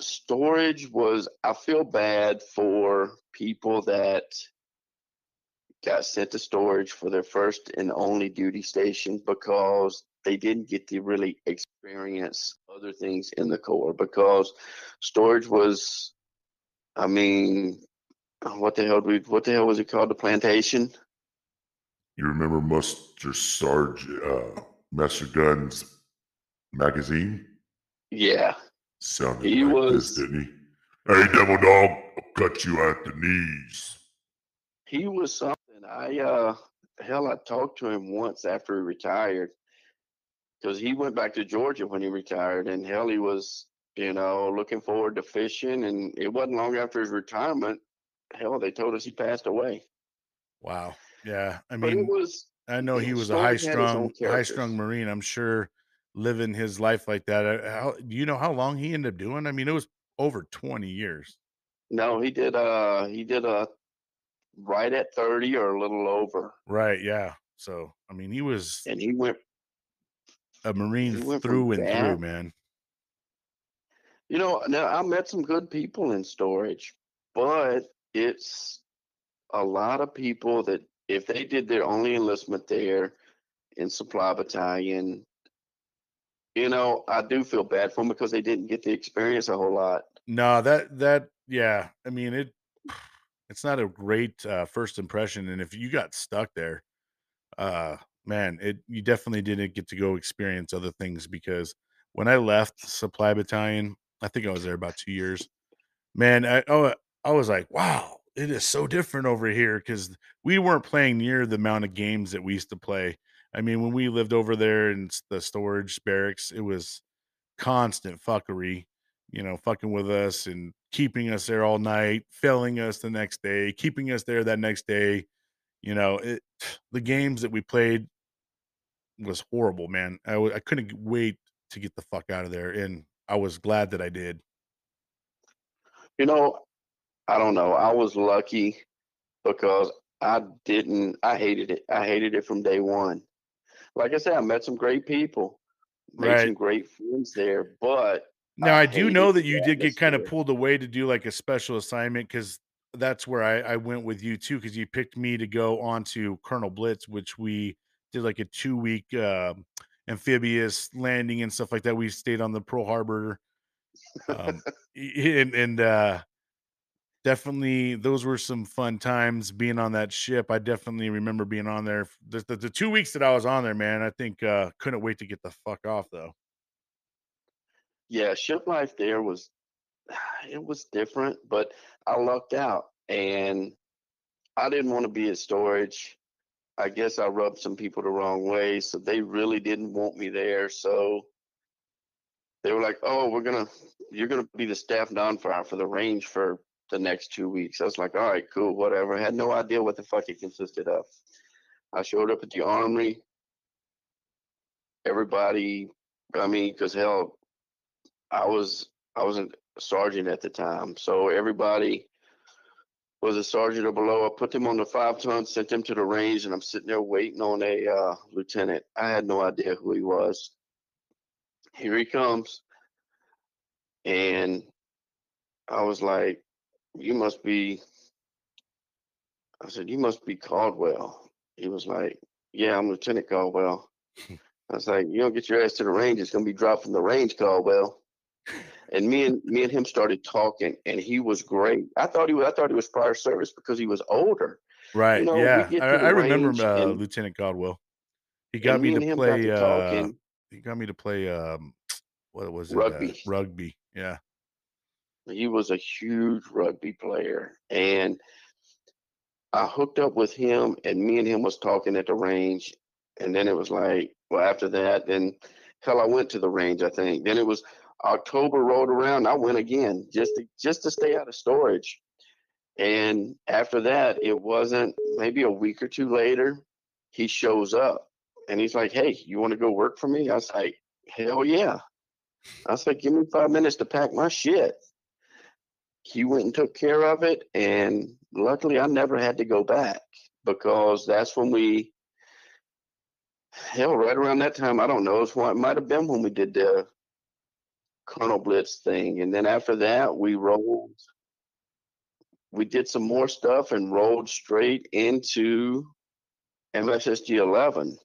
storage was, I feel bad for people that got sent to storage for their first and only duty station because they didn't get to really experience other things in the Corps because storage was I mean, what the hell? We, what the hell was it called? The plantation. You remember Master Sarge, uh, Master Guns magazine? Yeah, Sounded He like was- this, didn't he? Hey, devil dog, I'll cut you at the knees. he was something. I uh, hell, I talked to him once after he retired because he went back to Georgia when he retired, and hell, he was you know looking forward to fishing, and it wasn't long after his retirement. Hell, they told us he passed away. Wow. Yeah. I But it was I know he was a high strung, high strung Marine. I'm sure living his life like that. uh, How do you know how long he ended up doing? I mean, it was over 20 years. no, he did uh he did a right at thirty or a little over, Right. Yeah. So, I mean, he was and he went a Marine went through and through, man. You know, now I met some good people in storage, but it's a lot of people that if they did their only enlistment there in supply battalion, you know, I do feel bad for them because they didn't get the experience a whole lot. No, that that yeah. I mean it. It's not a great uh, first impression, and if you got stuck there, uh, man, it you definitely didn't get to go experience other things because when I left Supply Battalion, I think I was there about two years. Man, I oh I was like, wow, it is so different over here because we weren't playing near the amount of games that we used to play. I mean, when we lived over there in the storage barracks, it was constant fuckery, you know, fucking with us and keeping us there all night, failing us the next day, keeping us there that next day. You know, it, the games that we played was horrible, man. I w- I couldn't wait to get the fuck out of there, and I was glad that I did. You know, I don't know. I was lucky because I didn't, I hated it. I hated it from day one. Like I said, I met some great people, made Right. some great friends there, but Now I I, do know that you did get kind of pulled away to do like a special assignment because that's where I, I went with you too because you picked me to go on to Kernel Blitz, which we did like a two week uh, amphibious landing and stuff like that. We stayed on the Pearl Harbor, um, and and uh, definitely those were some fun times being on that ship. I definitely remember being on there. The, the, the two weeks that I was on there, man, I think uh, couldn't wait to get the fuck off though. yeah, ship life there was it was different, but I lucked out and I didn't want to be at storage. I guess I rubbed some people the wrong way, so they really didn't want me there. So they were like, "Oh, we're gonna, you're gonna be the staff non-fire for the range for the next two weeks." I was like, "All right, cool, whatever." I had no idea what the fuck it consisted of. I showed up at the armory. Everybody, I mean, because hell, I was I was a sergeant at the time, so everybody was a sergeant or below. I put them on the five ton, sent them to the range, and I'm sitting there waiting on a uh, lieutenant. I had no idea who he was. Here he comes, and I was like, "You must be." I said, "You must be Caldwell." He was like, "Yeah, I'm Lieutenant Caldwell." I was like, "You don't get your ass to the range, it's gonna be dropped from the range, Caldwell." And me and me and him started talking, and he was great. I thought he was, I thought he was prior service because he was older. Right. know, yeah. I, I remember uh, and- Lieutenant Caldwell. He got me, me to got play to uh he got me to play um what was it? Rugby. Uh, rugby. Yeah. He was a huge rugby player, and I hooked up with him, and me and him was talking at the range, and then it was like, well, after that, then hell, I went to the range. I think then it was October rolled around. I went again just to just to stay out of storage, and after that, it wasn't maybe a week or two later, he shows up, and he's like, hey, you want to go work for me? I was like, hell yeah. I was like, give me five minutes to pack my shit he went and took care of it and luckily i never had to go back because that's when we hell right around that time i don't know it's what it might have been when we did the kernel blitz thing and then after that we rolled we did some more stuff and rolled straight into mssg 11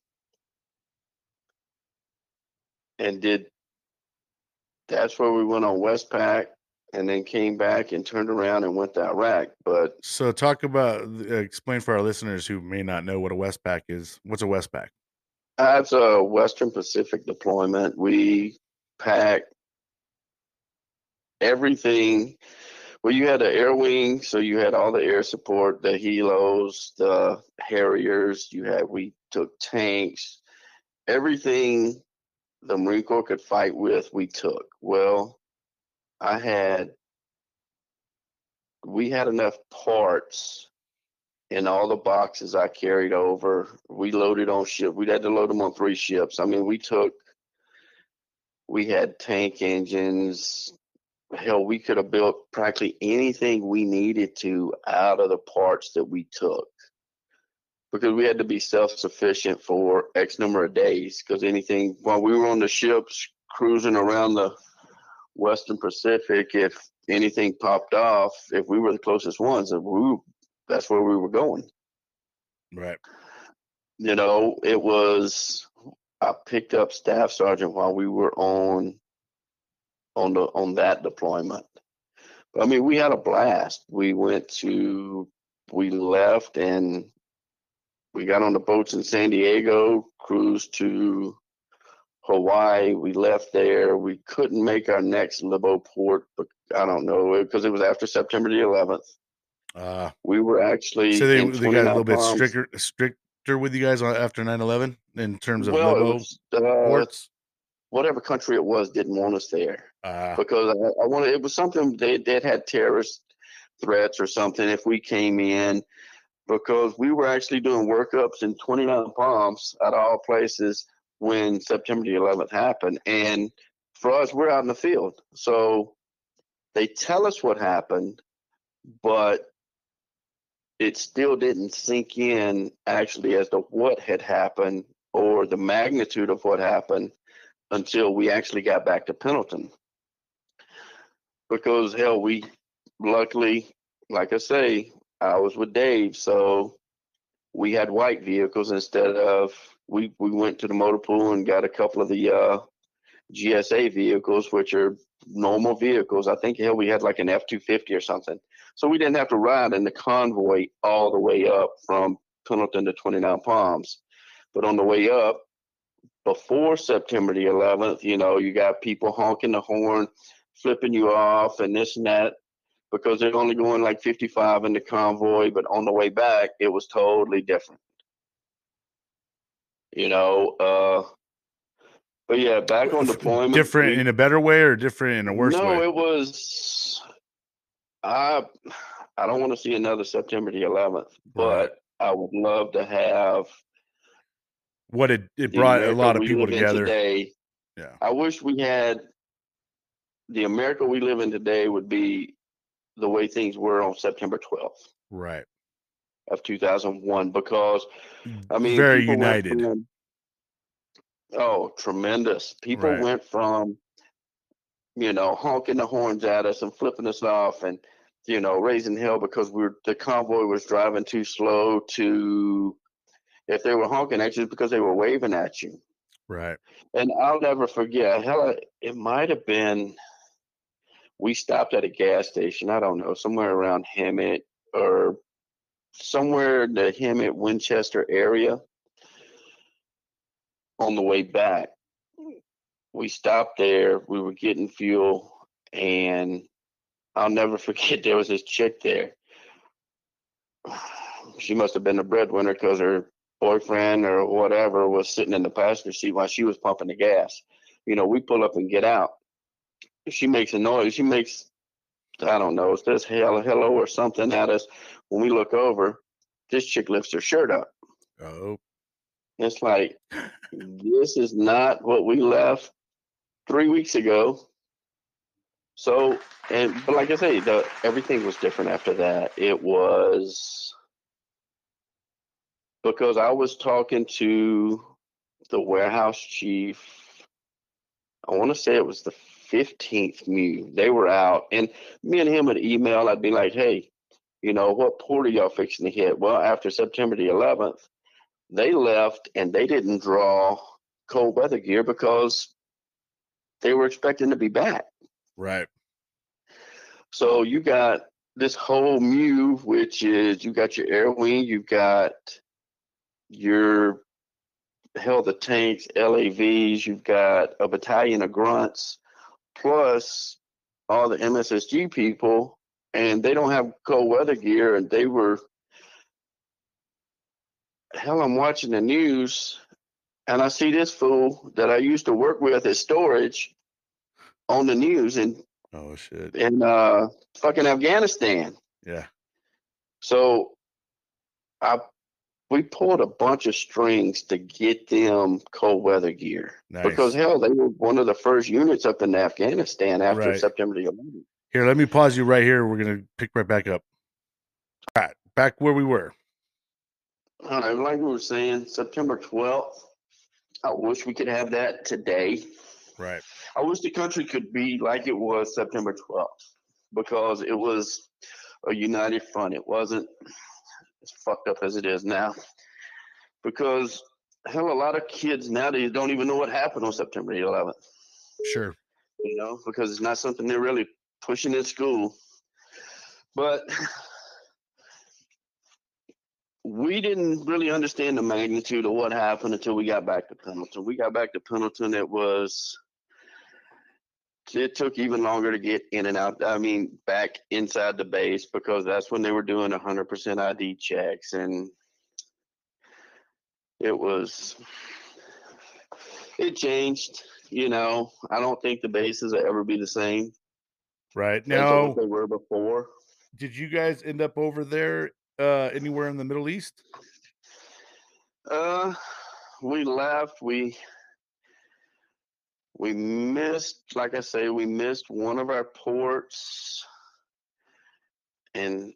and did that's where we went on westpac and then came back and turned around and went to Iraq. But So talk about uh, explain for our listeners who may not know what a Westpac is. What's a Westpac? that's a Western Pacific deployment. We pack everything. Well, you had the air wing, so you had all the air support, the helos, the Harriers. You had we took tanks, everything the Marine Corps could fight with, we took. Well, I had we had enough parts in all the boxes I carried over. We loaded on ship. We had to load them on three ships. I mean, we took we had tank engines. Hell, we could have built practically anything we needed to out of the parts that we took because we had to be self-sufficient for X number of days. Because anything while we were on the ships cruising around the Western Pacific, if anything popped off, if we were the closest ones, we that's where we were going. Right. You know, it was I picked up staff sergeant while we were on on the on that deployment. But I mean, we had a blast. We went to we left and we got on the boats in San Diego, cruised to Hawaii. We left there. We couldn't make our next Libo port, but I don't know because it was after September the 11th. Uh, We were actually so they they got a little bit stricter stricter with you guys after 9/11 in terms of Well, Libo was, uh, ports. whatever country it was didn't want us there Uh, because I, I wanted it was something they that had terrorist threats or something if we came in because we were actually doing workups in 29 Palms at all places when September the 11th happened and for us we're out in the field so they tell us what happened but it still didn't sink in actually as to what had happened or the magnitude of what happened until we actually got back to Pendleton. Because hell, we luckily, like I say, I was with Dave, so we had white vehicles instead of we we went to the motor pool and got a couple of the uh, GSA vehicles, which are normal vehicles. I think hell we had like an F two fifty or something, so we didn't have to ride in the convoy all the way up from Pendleton to Twenty Nine Palms. But on the way up, before September the 11th, you know, you got people honking the horn, flipping you off, and this and that, because they're only going like 55 in the convoy. But on the way back, it was totally different. You know, uh, but yeah, back on deployment. different we- in a better way or different in a worse no, way? it was. I I don't want to see another September the 11th, but I would love to have what it it brought a lot of people together. Today, Yeah. I wish we had the America we live in today would be the way things were on September 12th Right. Of 2001 because I mean very united. from- oh, tremendous! People Right. went from you know honking the horns at us and flipping us off and you know raising hell because we were the convoy was driving too slow to if they were honking at you because they were waving at you Right. and I'll never forget. Hell, it might have been. We stopped at a gas station. I don't know, somewhere around Hemet or somewhere in the Hemet Winchester area. On the way back, we stopped there. We were getting fuel, and I'll never forget. There was this chick there. She must have been the breadwinner because her boyfriend or whatever was sitting in the passenger seat while she was pumping the gas. You know, we pull up and get out. She makes a noise. She makes, I don't know, it says hello, hello or something at us. When we look over, this chick lifts her shirt up. Oh. It's like, this is not what we left three weeks ago. So, and but like I say, the everything was different after that. It was because I was talking to the warehouse chief. I want to say it was the 15th MEU. They were out, and me and him would email. I'd be like, hey, you know, what port are y'all fixing to hit? Well, after September the 11th, they left and they didn't draw cold weather gear because they were expecting to be back. Right. So you got this whole MEU, which is you got your air wing, you've got your hell the tanks, LAVs, you've got a battalion of grunts, plus all the MSSG people, and they don't have cold weather gear, and they were hell. I'm watching the news, and I see this fool that I used to work with at storage on the news in Oh shit. in uh, fucking Afghanistan. Yeah. So I we pulled a bunch of strings to get them cold weather gear Nice. because hell, they were one of the first units up in Afghanistan after Right. September the 11th. Here, let me pause you right here. We're gonna pick right back up. All right, back where we were. All right, like we were saying, September 12th. I wish we could have that today. Right. I wish the country could be like it was September 12th because it was a united front. It wasn't as fucked up as it is now. Because hell, a lot of kids nowadays don't even know what happened on September 11th. Sure. You know, because it's not something they're really pushing in school. But we didn't really understand the magnitude of what happened until we got back to Pendleton. We got back to Pendleton. It was it took even longer to get in and out. I mean, back inside the base because that's when they were doing 100% ID checks, and it was it changed. You know, I don't think the bases will ever be the same Right. Now, they were before. did you guys end up over there uh anywhere in the Middle East? Uh, we left. We we missed, like I say, we missed one of our ports, and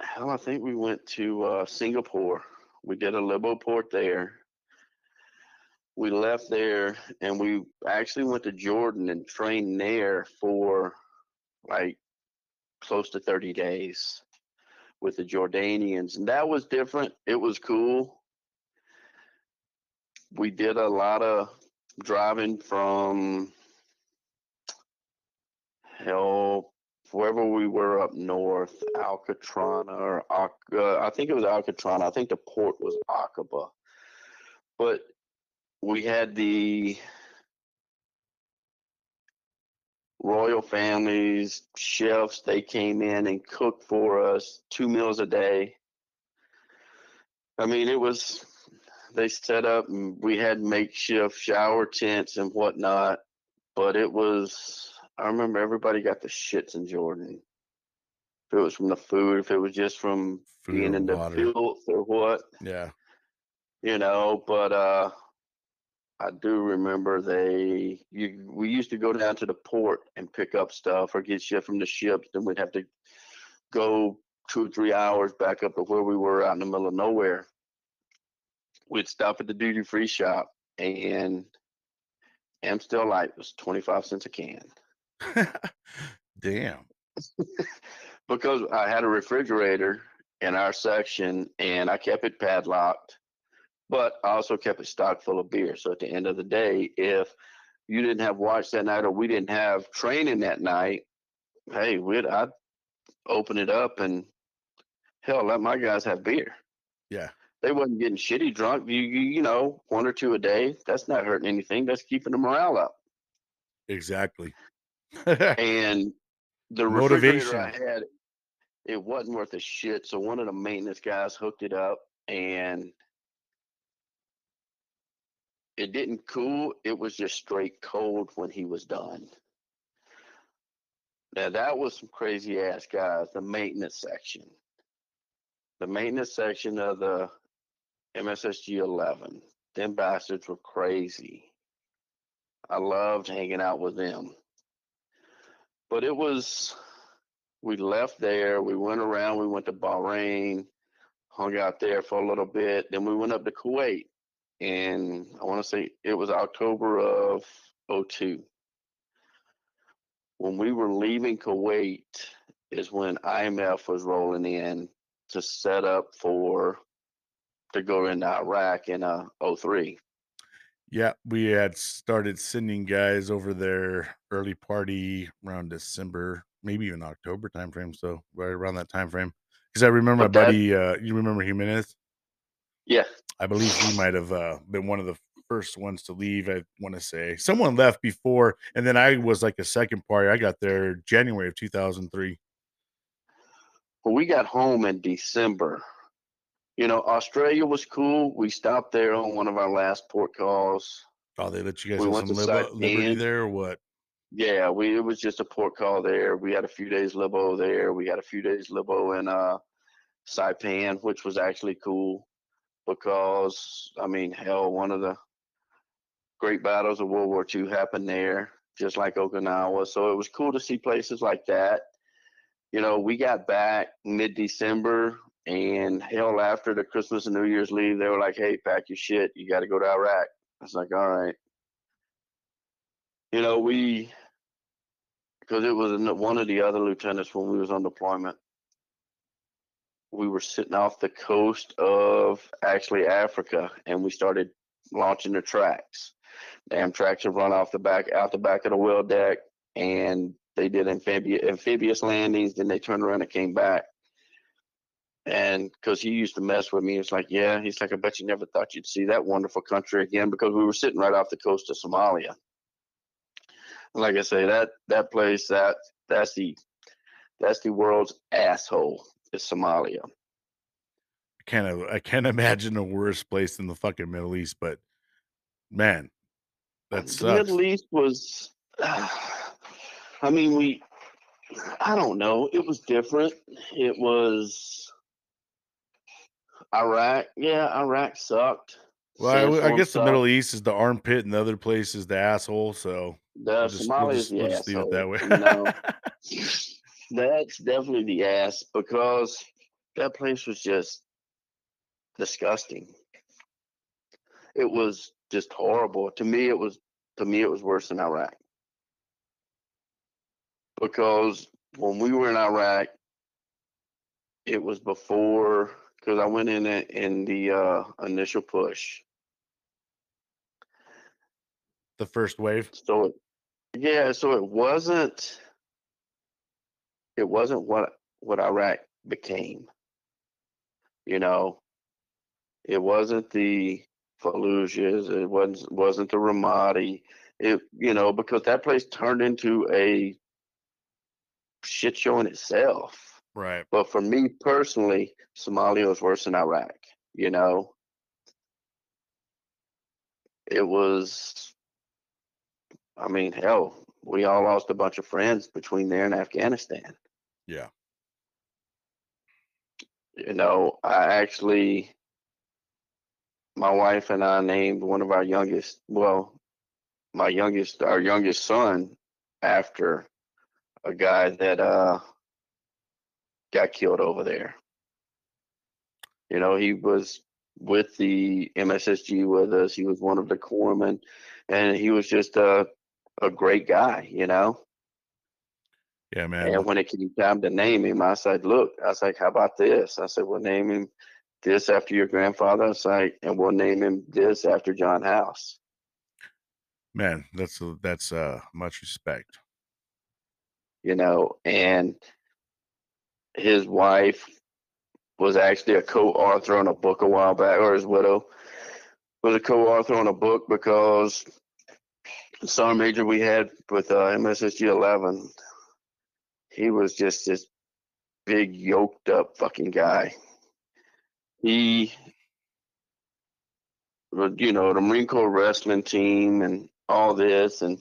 hell, I think we went to uh, Singapore. We did a libo port there. We left there, and we actually went to Jordan and trained there for like close to 30 days with the Jordanians, and that was different. It was cool we did a lot of driving from hell wherever we were up north, Al Qatrana or uh, I think it was Al Qatrana. I think the port was Aqaba, but we had the royal families, chefs. They came in and cooked for us two meals a day. I mean, it was they set up and we had makeshift shower tents and whatnot. But it was I remember everybody got the shits in Jordan. If it was from the food, if it was just from Food being in the filth or what, Yeah. you know, but uh I do remember they you we used to go down to the port and pick up stuff or get shit from the ships, then we'd have to go two or three hours back up to where we were out in the middle of nowhere. We'd stop at the duty free shop and Amstel Light was twenty five cents a can. Damn. because I had a refrigerator in our section and I kept it padlocked, but I also kept it stocked full of beer. So at the end of the day, if you didn't have watch that night or we didn't have training that night, hey, we'd I'd open it up and hell let my guys have beer. Yeah. They wasn't getting shitty drunk. You, you you know, one or two a day. That's not hurting anything. That's keeping the morale up. Exactly. and the refrigerator I Motivation. had, it wasn't worth a shit. So one of the maintenance guys hooked it up, and it didn't cool. It was just straight cold when he was done. Now that was some crazy ass guys. The maintenance section, the maintenance section of the MSSG 11. Them bastards were crazy. I loved hanging out with them but it was we left there we went around we went to bahrain hung out there for a little bit then we went up to kuwait and i want to say it was october of 02 when we were leaving kuwait is when I MEF was rolling in to set up for to go into iraq in uh 03 Yeah, we had started sending guys over there early party around December, maybe even October time frame. So right around that time frame. Because I remember But my that- buddy. Uh, you remember Jimenez? Yeah, I believe he might have uh, been one of the first ones to leave. I want to say someone left before, and then I was like a second party. I got there January of 2003. well, we got home in December. You know, Australia was cool. We stopped there on one of our last port calls. Oh, they let you guys We have some liber- liberty there, or what? Yeah, we it was just a port call there. We had a few days libo there. We had a few days libo in uh Saipan, which was actually cool because I mean, hell, one of the great battles of World War II happened there, just like Okinawa. So it was cool to see places like that. You know, we got back mid December and hell after the Christmas and New Year's leave, they were like, Hey, pack your shit, you gotta go to Iraq. I was like, All right. You know, we because it was one of the other lieutenants when we was on deployment. We were sitting off the coast of actually Africa, and we started launching the tracks. Damn tracks have run off the back, out the back of the wheel deck, and they did amphibious landings. Then they turned around and came back. And because he used to mess with me, it's like, yeah, he's like, I bet you never thought you'd see that wonderful country again because we were sitting right off the coast of Somalia like I say, that that place that that's the that's the world's asshole is Somalia. I can't. I can't imagine a worse place than the fucking Middle East. But man, that the. Middle East was, I mean, we, I don't know, it was different. It was Iraq. Yeah, Iraq sucked. Well, I, Sandstorm guess the. Middle East is the armpit, and the other place is the asshole. So The we'll just, we'll just, the we'll just leave it that way. know? That's definitely the ass because that place was just disgusting. It was just horrible. To me, it was to me it was worse than Iraq because when we were in Iraq, it was before because I went in it in the uh, initial push. the first wave. So, it- yeah, so it wasn't. It wasn't what what Iraq became. You know, it wasn't the Fallujahs. It wasn't wasn't the Ramadi. It you know because that place turned into a shit show in itself. Right. But for me personally, Somalia was worse than Iraq. You know, it was. I mean, hell, we all lost a bunch of friends between there and Afghanistan. Yeah. You know, I actually, my wife and I named one of our youngest, well, my youngest, our youngest son after a guy that uh got killed over there. You know, he was with the MSSG with us. He was one of the corpsmen, and he was just a a great guy. You know, Yeah, man. and when it came time to name him, I said, "Look," I was like, "How about this?" I said, "We'll name him this after your grandfather." I was like, "And we'll name him this after John House." Man, that's that's uh much respect. you know, and his wife was actually a co-author on a book a while back, or his widow was a co-author on a book because the sergeant major we had with uh, MSSG 11, he was just this big yoked up fucking guy. He, you know, the Marine Corps wrestling team and all this, and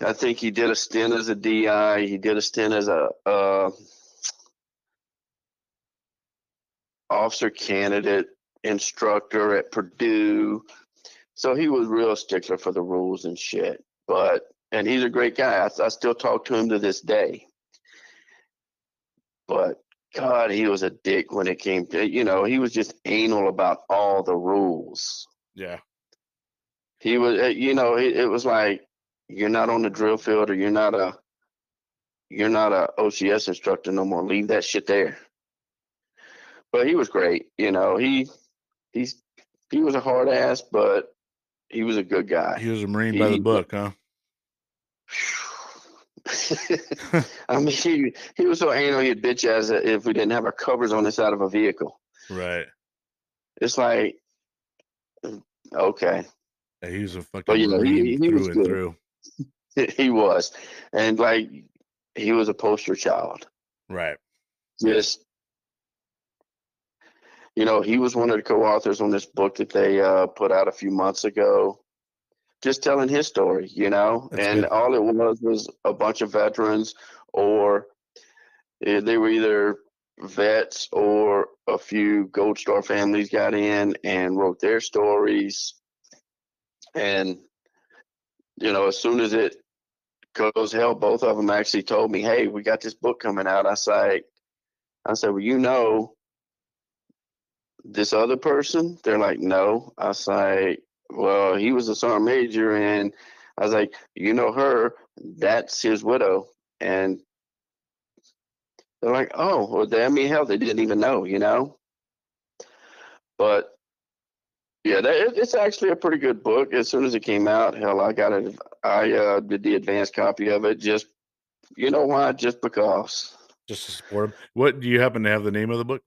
I think he did a stint as a DI. He did a stint as a uh, officer candidate instructor at Purdue. So he was real stickler for the rules and shit. But and he's a great guy. I, I still talk to him to this day. But God, he was a dick when it came to you know he was just anal about all the rules. Yeah. He was, uh, you know, it, it was like you're not on the drill field or you're not a you're not a OCS instructor no more. Leave that shit there. But he was great, you know. He he's he was a hard ass, but he was a good guy. He was a Marine by the book, huh? I mean, he, he was so anal he'd bitch as if we didn't have our covers on the side of a vehicle. Right. It's like, okay, Yeah, he was a fucking But, you know, he- he through was and good. through. he was, and like he was a poster child. Right. Just, you know, he was one of the co-authors on this book that they uh, put out a few months ago. Just telling his story, you know, That's and good. all it was was a bunch of veterans, or eh, they were either vets or a few Gold Star families got in and wrote their stories. And you know, as soon as it goes hell, both of them actually told me, "Hey, we got this book coming out." I say, "I said, well, you know, this other person?" They're like, "No." I say, "Well, he was a sergeant major," and I was like, "You know her? That's his widow." And they're like, "Oh, well, damn me hell, they didn't even know," you know. But yeah, that, it- it's actually a pretty good book. As soon as it came out, hell, I got it. I uh, did the advanced copy of it. Just you know why? Just because. Just to support him. What do you happen to have the name of the book?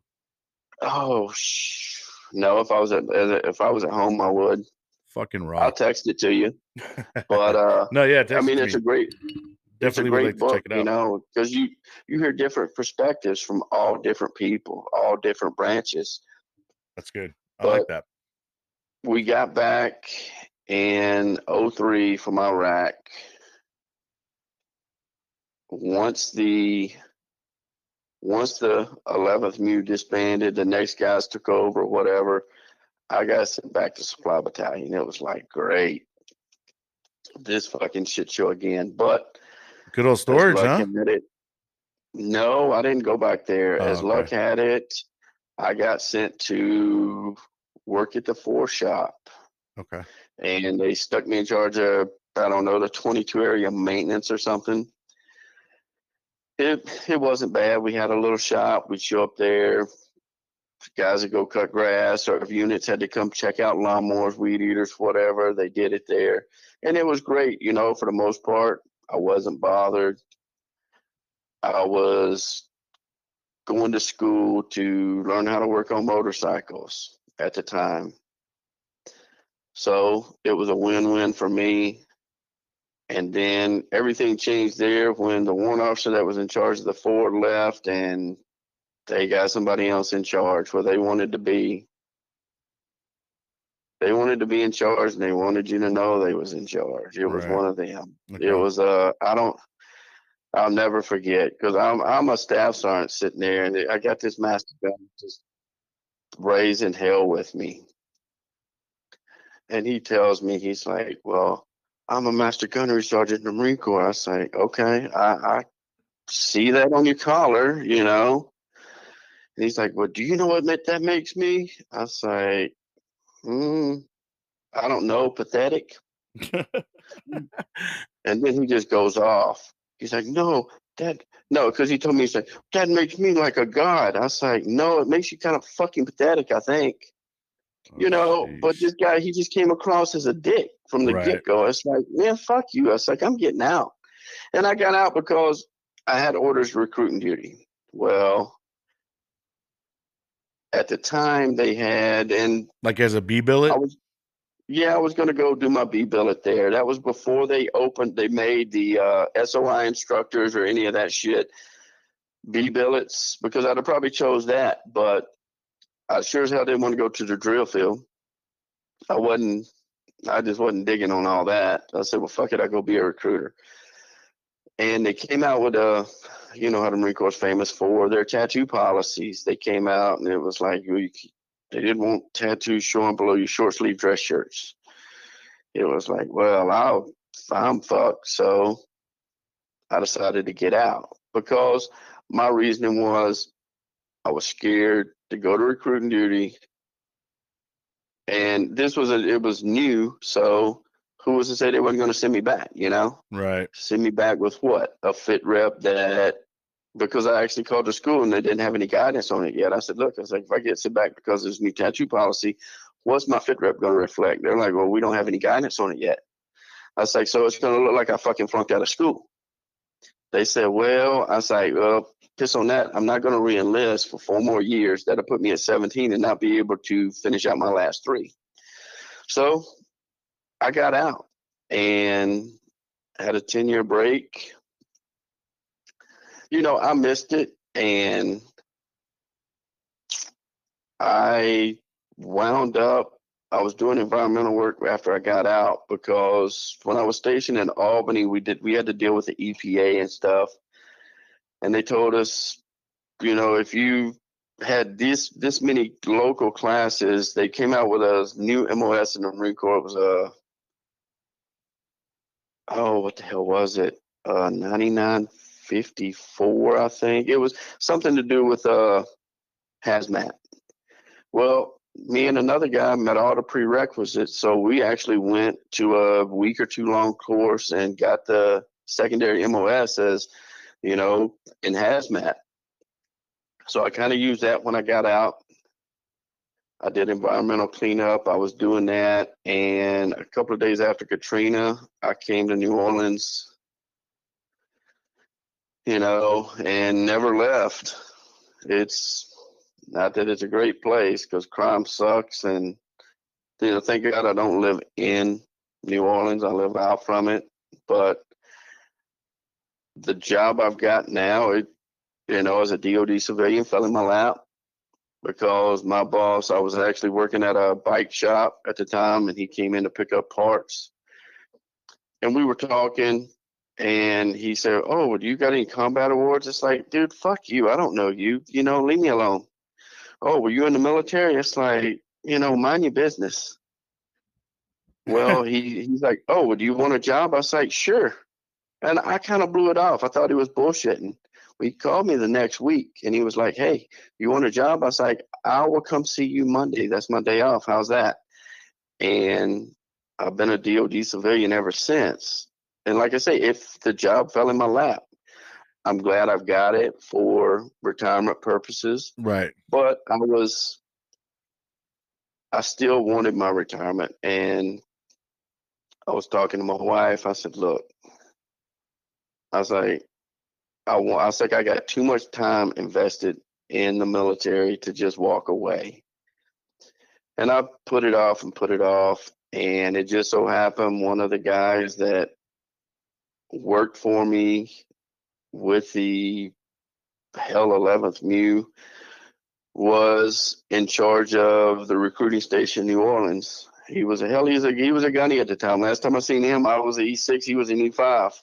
Oh sh- no! If I was at if I was at home, I would. Fucking I'll text it to you. But uh, no, yeah, I mean, it it's me. a great, it's a definitely great like to book. check it You know, because you you hear different perspectives from all different people, all different branches. That's good. I like that. we got back in 03 from Iraq. Once the once the 11th MEU disbanded, the next guys took over, whatever. I got sent back to Supply Battalion. It was like great. This fucking shit show again, but Good old storage, huh? it- No, I didn't go back there. Oh, As okay. luck had it, I got sent to work at the four shop Okay. and they stuck me in charge of I don't know the 22 area maintenance or something. It it wasn't bad. We had a little shop. We'd show up there. Guys would go cut grass, or if units had to come check out lawnmowers, weed eaters, whatever, they did it there, and it was great. You know, for the most part, I wasn't bothered. I was going to school to learn how to work on motorcycles at the time. So it was a win-win for me. And then everything changed there when the warrant officer that was in charge of the Ford left and they got somebody else in charge where they wanted to be. They wanted to be in charge and they wanted you to know they was in charge. It was Right. one of them. okay. It was uh I don't I'll never forget because I'm I'm a staff sergeant sitting there and I got this master gun just raising hell with me. And he tells me he's like, Well, I'm a master gunnery sergeant in the Marine Corps. I say, Okay, I, I see that on your collar, you know. And he's like, Well, do you know what that makes me? I say, hmm, I don't know, pathetic. And then he just goes off. He's like, no, that, no, because he told me, he's like, that makes me like a god. I was like, no, it makes you kind of fucking pathetic, I think. You Oh, know, but this guy, he just came across as a dick from the Right. get go. It's like, man, fuck you. I was like, I'm getting out. And I got out because I had orders recruiting duty. Well, at the time they had, and like as a B billet. I was, yeah, I was going to go do my B billet there. That was before they opened, they made the uh, SOI instructors or any of that shit B billets because I'd have probably chose that, but I sure as hell didn't want to go to the drill field. I wasn't, I just wasn't digging on all that. I said, well, fuck it, I go be a recruiter. And they came out with a, you know how the Marine Corps is famous for their tattoo policies. They came out and it was like, you, they didn't want tattoos showing below your short sleeve dress shirts. It was like, well, I'll, I'm fucked. So I decided to get out because my reasoning was I was scared to go to recruiting duty. And this was a, it was new. So who was to say they weren't going to send me back, you know? right. send me back with what a fit rep that because I actually called the school and they didn't have any guidance on it yet. I said, look, I was like, if I get sent back because there's new tattoo policy, what's my fit rep going to reflect? They're like, well, we don't have any guidance on it yet. I was like, so it's going to look like I fucking flunked out of school. they said, well, I was like, well, piss on that. I'm not going to re-enlist for four more years. That'll put me at 17 and not be able to finish out my last three. So I got out and had a 10 year break. You know, I missed it and I wound up I was doing environmental work after I got out because when I was stationed in Albany, we did we had to deal with the EPA and stuff, and they told us, you know, if you had this this many local classes, they came out with a new MOS in the Marine Corps. It was a oh, what the hell was it? Uh, 9954, I think. It was something to do with uh hazmat. Well, me and another guy met all the prerequisites. So we actually went to a week or two long course and got the secondary MOS as, you know, in hazmat. So I kind of used that when I got out. I did environmental cleanup. I was doing that. And a couple of days after Katrina, I came to New Orleans, you know, and never left. It's not that it's a great place because crime sucks, and you know, thank God I don't live in New Orleans. I live out from it, but the job I've got now, it you know, as a DoD civilian, fell in my lap because my boss, I was actually working at a bike shop at the time, and he came in to pick up parts, and we were talking. And he said, "Oh, do you got any combat awards?" It's like, dude, fuck you. I don't know you. You know, leave me alone oh, were you in the military? It's like, you know, mind your business. Well, he he's like, oh, well, do you want a job? I was like, sure. And I kind of blew it off. I thought he was bullshitting. He called me the next week and he was like, hey, you want a job? I was like, I will come see you Monday. That's my day off. How's that? And I've been a DOD civilian ever since. And like I say, if the job fell in my lap, I'm glad I've got it for retirement purposes. Right. But I was, I still wanted my retirement. And I was talking to my wife. I said, look, I was like, I want, I was like, I got too much time invested in the military to just walk away. And I put it off and put it off. And it just so happened one of the guys that worked for me with the Hell 11th MEU was in charge of the recruiting station New Orleans. He was a hell. He was a he was a gunny at the time. Last time I seen him, I was an E6. He was an E5,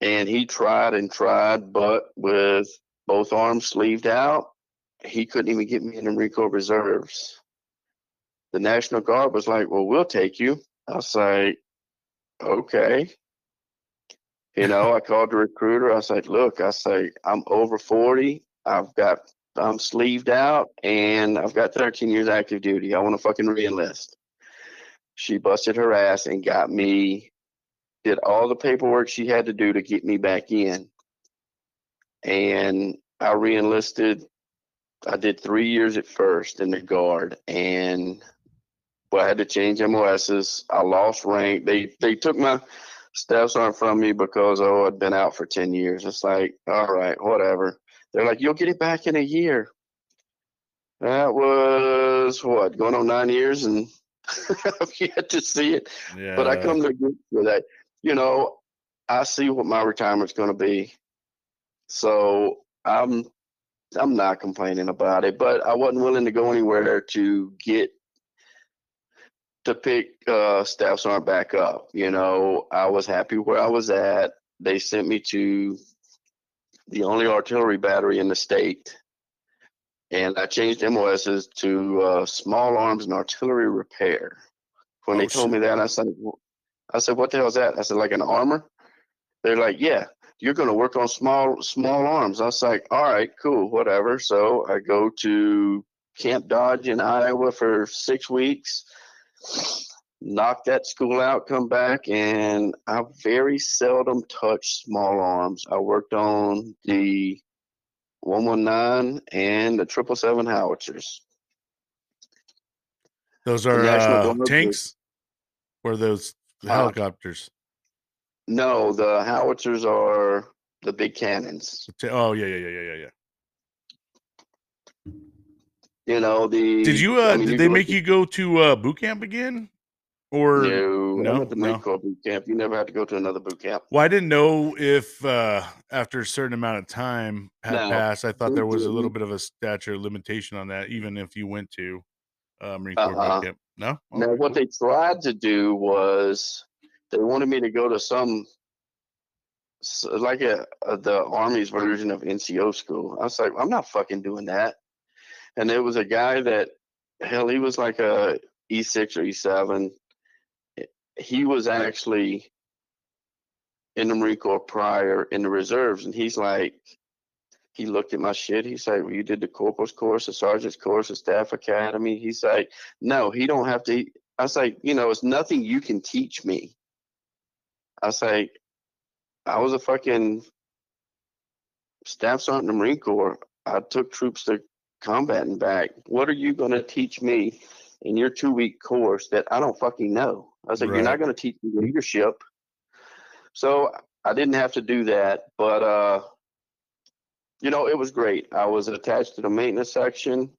and he tried and tried, but with both arms sleeved out, he couldn't even get me in Corps reserves. The National Guard was like, "Well, we'll take you." I was like, "Okay." You know, I called the recruiter. I said, look, I say, I'm over 40. I've got, I'm sleeved out and I've got 13 years active duty. I want to fucking reenlist. She busted her ass and got me, did all the paperwork she had to do to get me back in. And I reenlisted. I did three years at first in the guard and well, I had to change MOSs. I lost rank. They they took my staff sergeant from me because oh I'd been out for ten years. It's like, all right, whatever. They're like, you'll get it back in a year. That was what going on nine years, and I've yet to see it. Yeah. But I come to grips with that. You know, I see what my retirement's going to be, so I'm I'm not complaining about it. But I wasn't willing to go anywhere to get to pick uh, staff sergeant back up. You know, I was happy where I was at. They sent me to the only artillery battery in the state, and I changed MOSs to uh, small arms and artillery repair. When Oh, they told shit. me that, I said, "Wh- I said, what the hell is that? I said, like an armor. They're like, yeah, you're going to work on small small arms. I was like, all right, cool, whatever. So I go to Camp Dodge in Iowa for six weeks knock that school out, come back, and I very seldom touch small arms. I worked on the 119 and the 777 howitzers. Those are uh, tanks or those Uh, helicopters. No, the howitzers are the big cannons. Oh yeah, yeah, yeah, yeah, yeah, yeah. You know the. Did you? Uh, I mean, did they make to- you go to uh, boot camp again? Or No, no, I went to Marine no. Corps boot camp. You never had to go to another boot camp. well, I didn't know if uh, after a certain amount of time had No, passed. I thought there was a little bit of a stature limitation on that, even if you went to uh, Marine Corps Uh-uh. boot camp. No. Now, what they tried to do was they wanted me to go to some like a, a the Army's version of NCO school. I was like, I'm not fucking doing that. And there was a guy that hell, he was like a E6 or E7. He was actually in the Marine Corps prior in the reserves, and he's like, he looked at my shit. He's like, well, you did the corporal's course, the sergeant's course, the staff academy. He's like, no, he don't have to. I was like, you know, it's nothing you can teach me. I was like, I was a fucking staff sergeant in the Marine Corps. I took troops to combat and back. What are you going to teach me in your two week course that I don't fucking know? I was like, you're not going to teach me leadership. So I didn't have to do that, but uh, you know, it was great. I was attached to the maintenance section,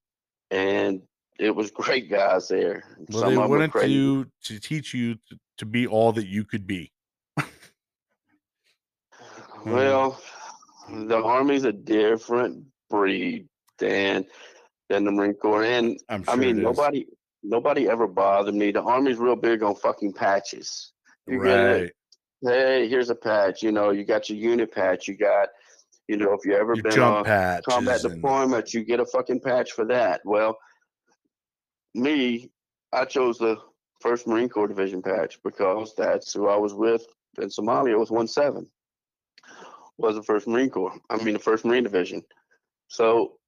and it was great guys there. Well, Some they wanted to to teach you to, to be all that you could be. Hmm. Well, the Army's a different breed than than the Marine Corps, and sure I mean is. nobody nobody ever bothered me. The Army's real big on fucking patches. You right. Hey, here's a patch. You know, you got your unit patch. You got, you know, if you ever Your been on combat and- deployment, you get a fucking patch for that. Well, me, I chose the First Marine Corps Division patch because that's who I was with in Somalia with one seven. Was the First Marine Corps. I mean the First Marine Division. So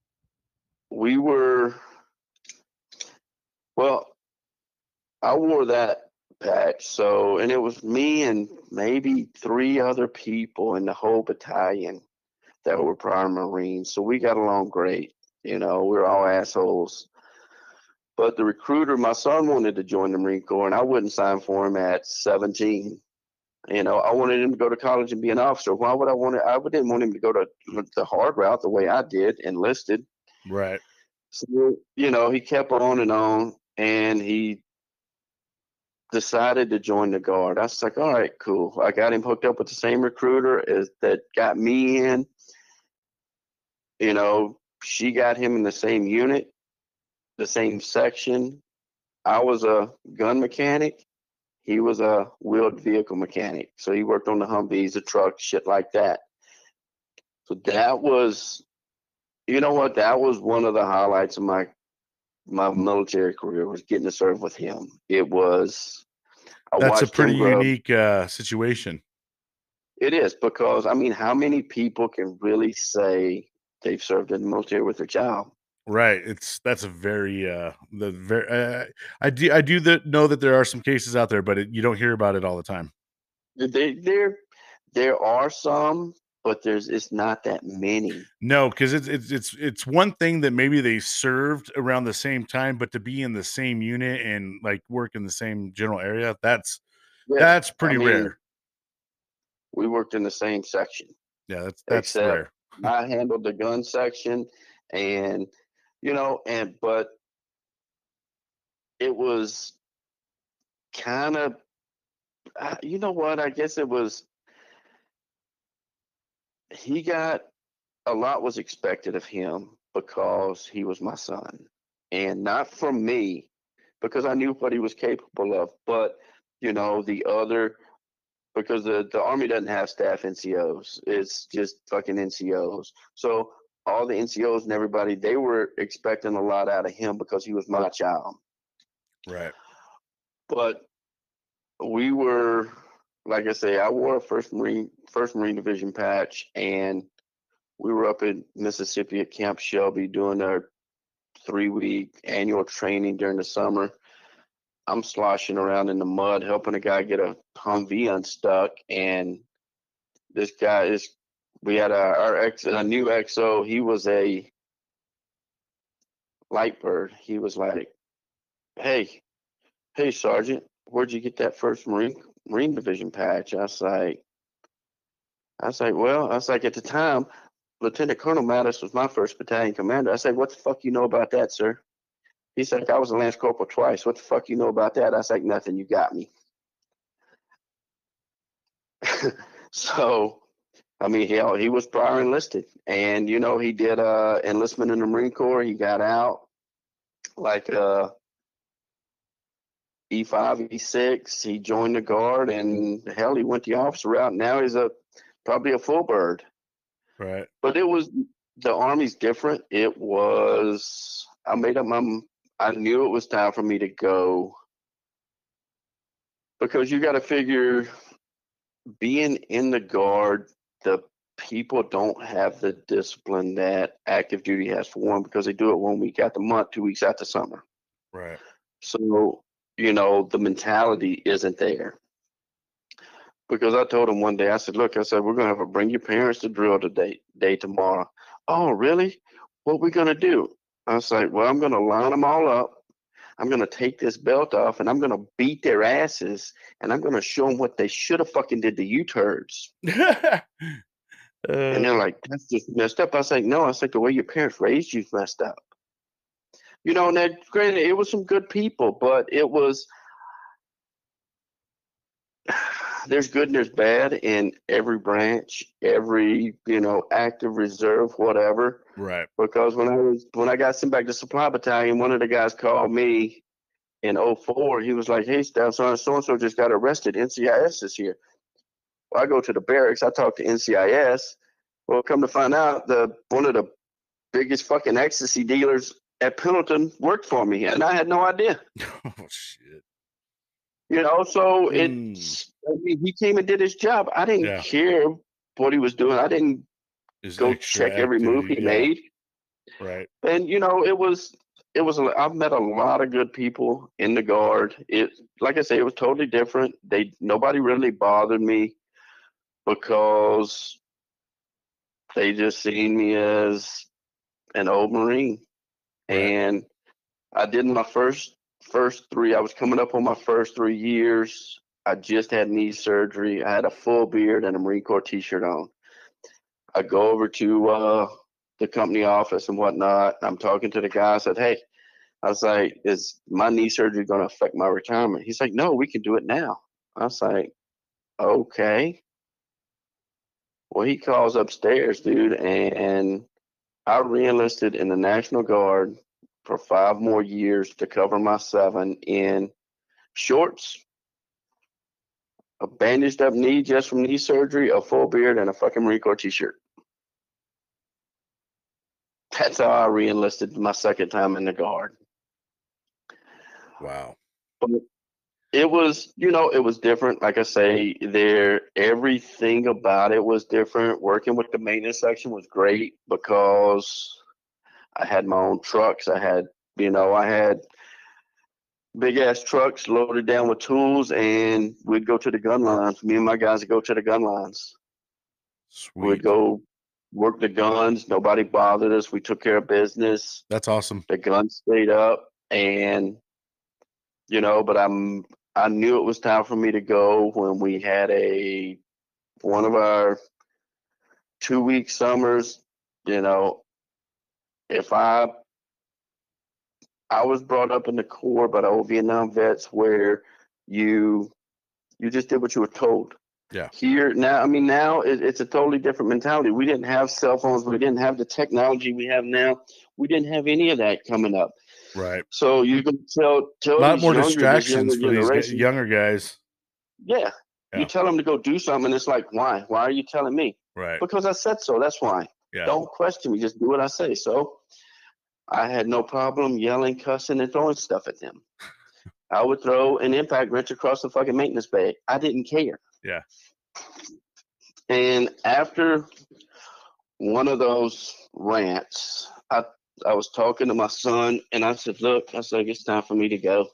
we were well, I wore that patch. So and it was me and maybe three other people in the whole battalion that were prior Marines. So we got along great. You know, we were all assholes. But the recruiter, my son wanted to join the Marine Corps, and I wouldn't sign for him at 17. You know, I wanted him to go to college and be an officer. Why would I want to? I didn't want him to go to the hard route the way I did, enlisted. Right. So, you know, he kept on and on, and he decided to join the guard. I was like, all right, cool. I got him hooked up with the same recruiter as that got me in. You know, she got him in the same unit, the same section. I was a gun mechanic. He was a wheeled vehicle mechanic. So he worked on the Humvees, the trucks, shit like that. So that was you know what? That was one of the highlights of my my military career was getting to serve with him. It was. I That's a pretty unique uh, situation. It is because I mean, how many people can really say they've served in the military with their child? Right. It's that's a very uh the very uh, I do I do that know that there are some cases out there, but it, you don't hear about it all the time. They, there, there are some, but there's it's not that many. No, because it's it's it's it's one thing that maybe they served around the same time, but to be in the same unit and like work in the same general area, that's Yeah, that's pretty mean, rare. We worked in the same section. Yeah, that's that's except- rare. I handled the gun section and you know and but it was kind of uh, you know what? I guess it was he got a lot was expected of him because he was my son and not from me because I knew what he was capable of but you know the other because the, the army doesn't have staff NCOs. It's just fucking NCOs. So all the NCOs and everybody, they were expecting a lot out of him because he was my child. Right. But we were, like I say, I wore a first Marine first Marine Division patch, and we were up in Mississippi at Camp Shelby doing our three week annual training during the summer. I'm sloshing around in the mud helping a guy get a Humvee unstuck, and this guy is. We had a, our ex a new XO. He was a light bird. He was like, "Hey, hey, Sergeant, where'd you get that first Marine Marine Division patch?" I was like, I was like, well, I was like, at the time, Lieutenant Colonel Mattis was my first battalion commander. I said, what the fuck you know about that, sir? He's like, I was a Lance Corporal twice. What the fuck you know about that? I was like, nothing. You got me. so, I mean, hell, he was prior enlisted, and you know, he did uh enlistment in the Marine Corps. He got out like uh E5, E6. He joined the Guard, and hell, he went the officer route. Now he's a probably a full bird. Right. But it was the Army's different. It was. I made up my. I knew it was time for me to go because you got to figure being in the guard, the people don't have the discipline that active duty has for one because they do it one week out the month, two weeks out the summer. Right. So, you know, the mentality isn't there. Because I told him one day, I said, look, I said, we're going to have to bring your parents to drill today, day tomorrow. Oh, really? What we going to do? I was like, well, I'm going to line them all up. I'm going to take this belt off and I'm going to beat their asses and I'm going to show them what they should have fucking did to you turds. And Uh, they're like, that's just messed up. I was like, no, I was like, the way your parents raised you's messed up. You know, and that granted, it was some good people, but it was there's good and there's bad in every branch, every, you know, active reserve, whatever. right. Because when I was when I got sent back to supply battalion, one of the guys called me in 04. He was like, Hey Staff Sergeant so and so just got arrested. NCIS is here. Well, I go to the barracks, I talk to NCIS. Well, come to find out, the one of the biggest fucking ecstasy dealers at Pendleton worked for me, and I had no idea. Oh shit. You know, so Hmm. it's I mean, he came and did his job. I didn't Yeah. care what he was doing. I didn't go check every move he yeah, made. Right. and you know it was it was I've met a lot of good people in the guard it like i say it was totally different they nobody really bothered me because they just seen me as an old marine Right. and i did my first first three i was coming up on my first three years i just had knee surgery i had a full beard and a marine corps t-shirt on i go over to uh the company office and whatnot. I'm talking to the guy. I said, Hey, I was like, Is my knee surgery going to affect my retirement? He's like, No, we can do it now. I was like, Okay. Well, he calls upstairs, dude, and I reenlisted in the National Guard for five more years to cover my seven in shorts, a bandaged up knee just from knee surgery, a full beard, and a fucking Marine Corps t shirt. That's how I reenlisted my second time in the Guard. Wow. But It was, you know, it was different. Like I say, there everything about it was different. Working with the maintenance section was great because I had my own trucks. I had, you know, I had big ass trucks loaded down with tools, and we'd go to the gun lines. Me and my guys would go to the gun lines. Sweet. We'd go work the guns. Nobody bothered us. We took care of business. That's awesome. the gun stayed up and you know but i'm i knew it was time for me to go when we had a one of our two week summers you know if i i was brought up in the corps by the old vietnam vets where you you just did what you were told Yeah. here now i mean now it, it's a totally different mentality we didn't have cell phones we didn't have the technology we have now we didn't have any of that coming up Right. so you can tell tell A lot more younger- distractions for these younger guys. Yeah. Yeah. You tell them to go do something, and it's like, why? Why are you telling me? Right. Because I said so. That's why. Yeah. Don't question me. Just do what I say. So I had no problem yelling, cussing, and throwing stuff at them. I would throw an impact wrench across the fucking maintenance bay. I didn't care. Yeah. And after one of those rants, I I was talking to my son, and I said, "Look, I said it's time for me to go."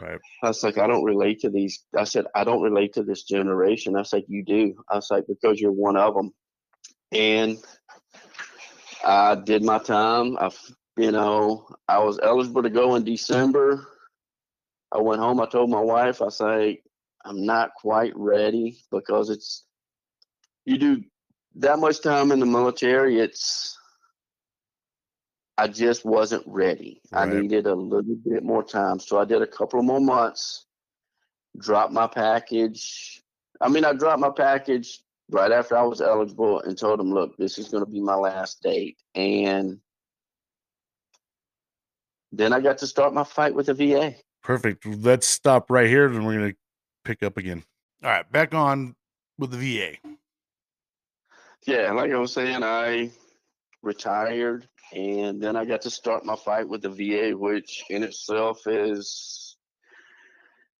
Right. I was like, I don't relate to these. I said, I don't relate to this generation. I said, you do. I was like, because you're one of them. And I did my time. I, you know, I was eligible to go in December. I went home. I told my wife, I say, I'm not quite ready because it's, you do that much time in the military, it's I just wasn't ready. I needed a little bit more time. So I did a couple of more months, dropped my package. I mean, I dropped my package right after I was eligible and told them, look, this is going to be my last date. And then I got to start my fight with the VA. Perfect. Let's stop right here, and we're gonna pick up again. All right, back on with the VA. Yeah, like I was saying, I retired and then I got to start my fight with the VA, which in itself is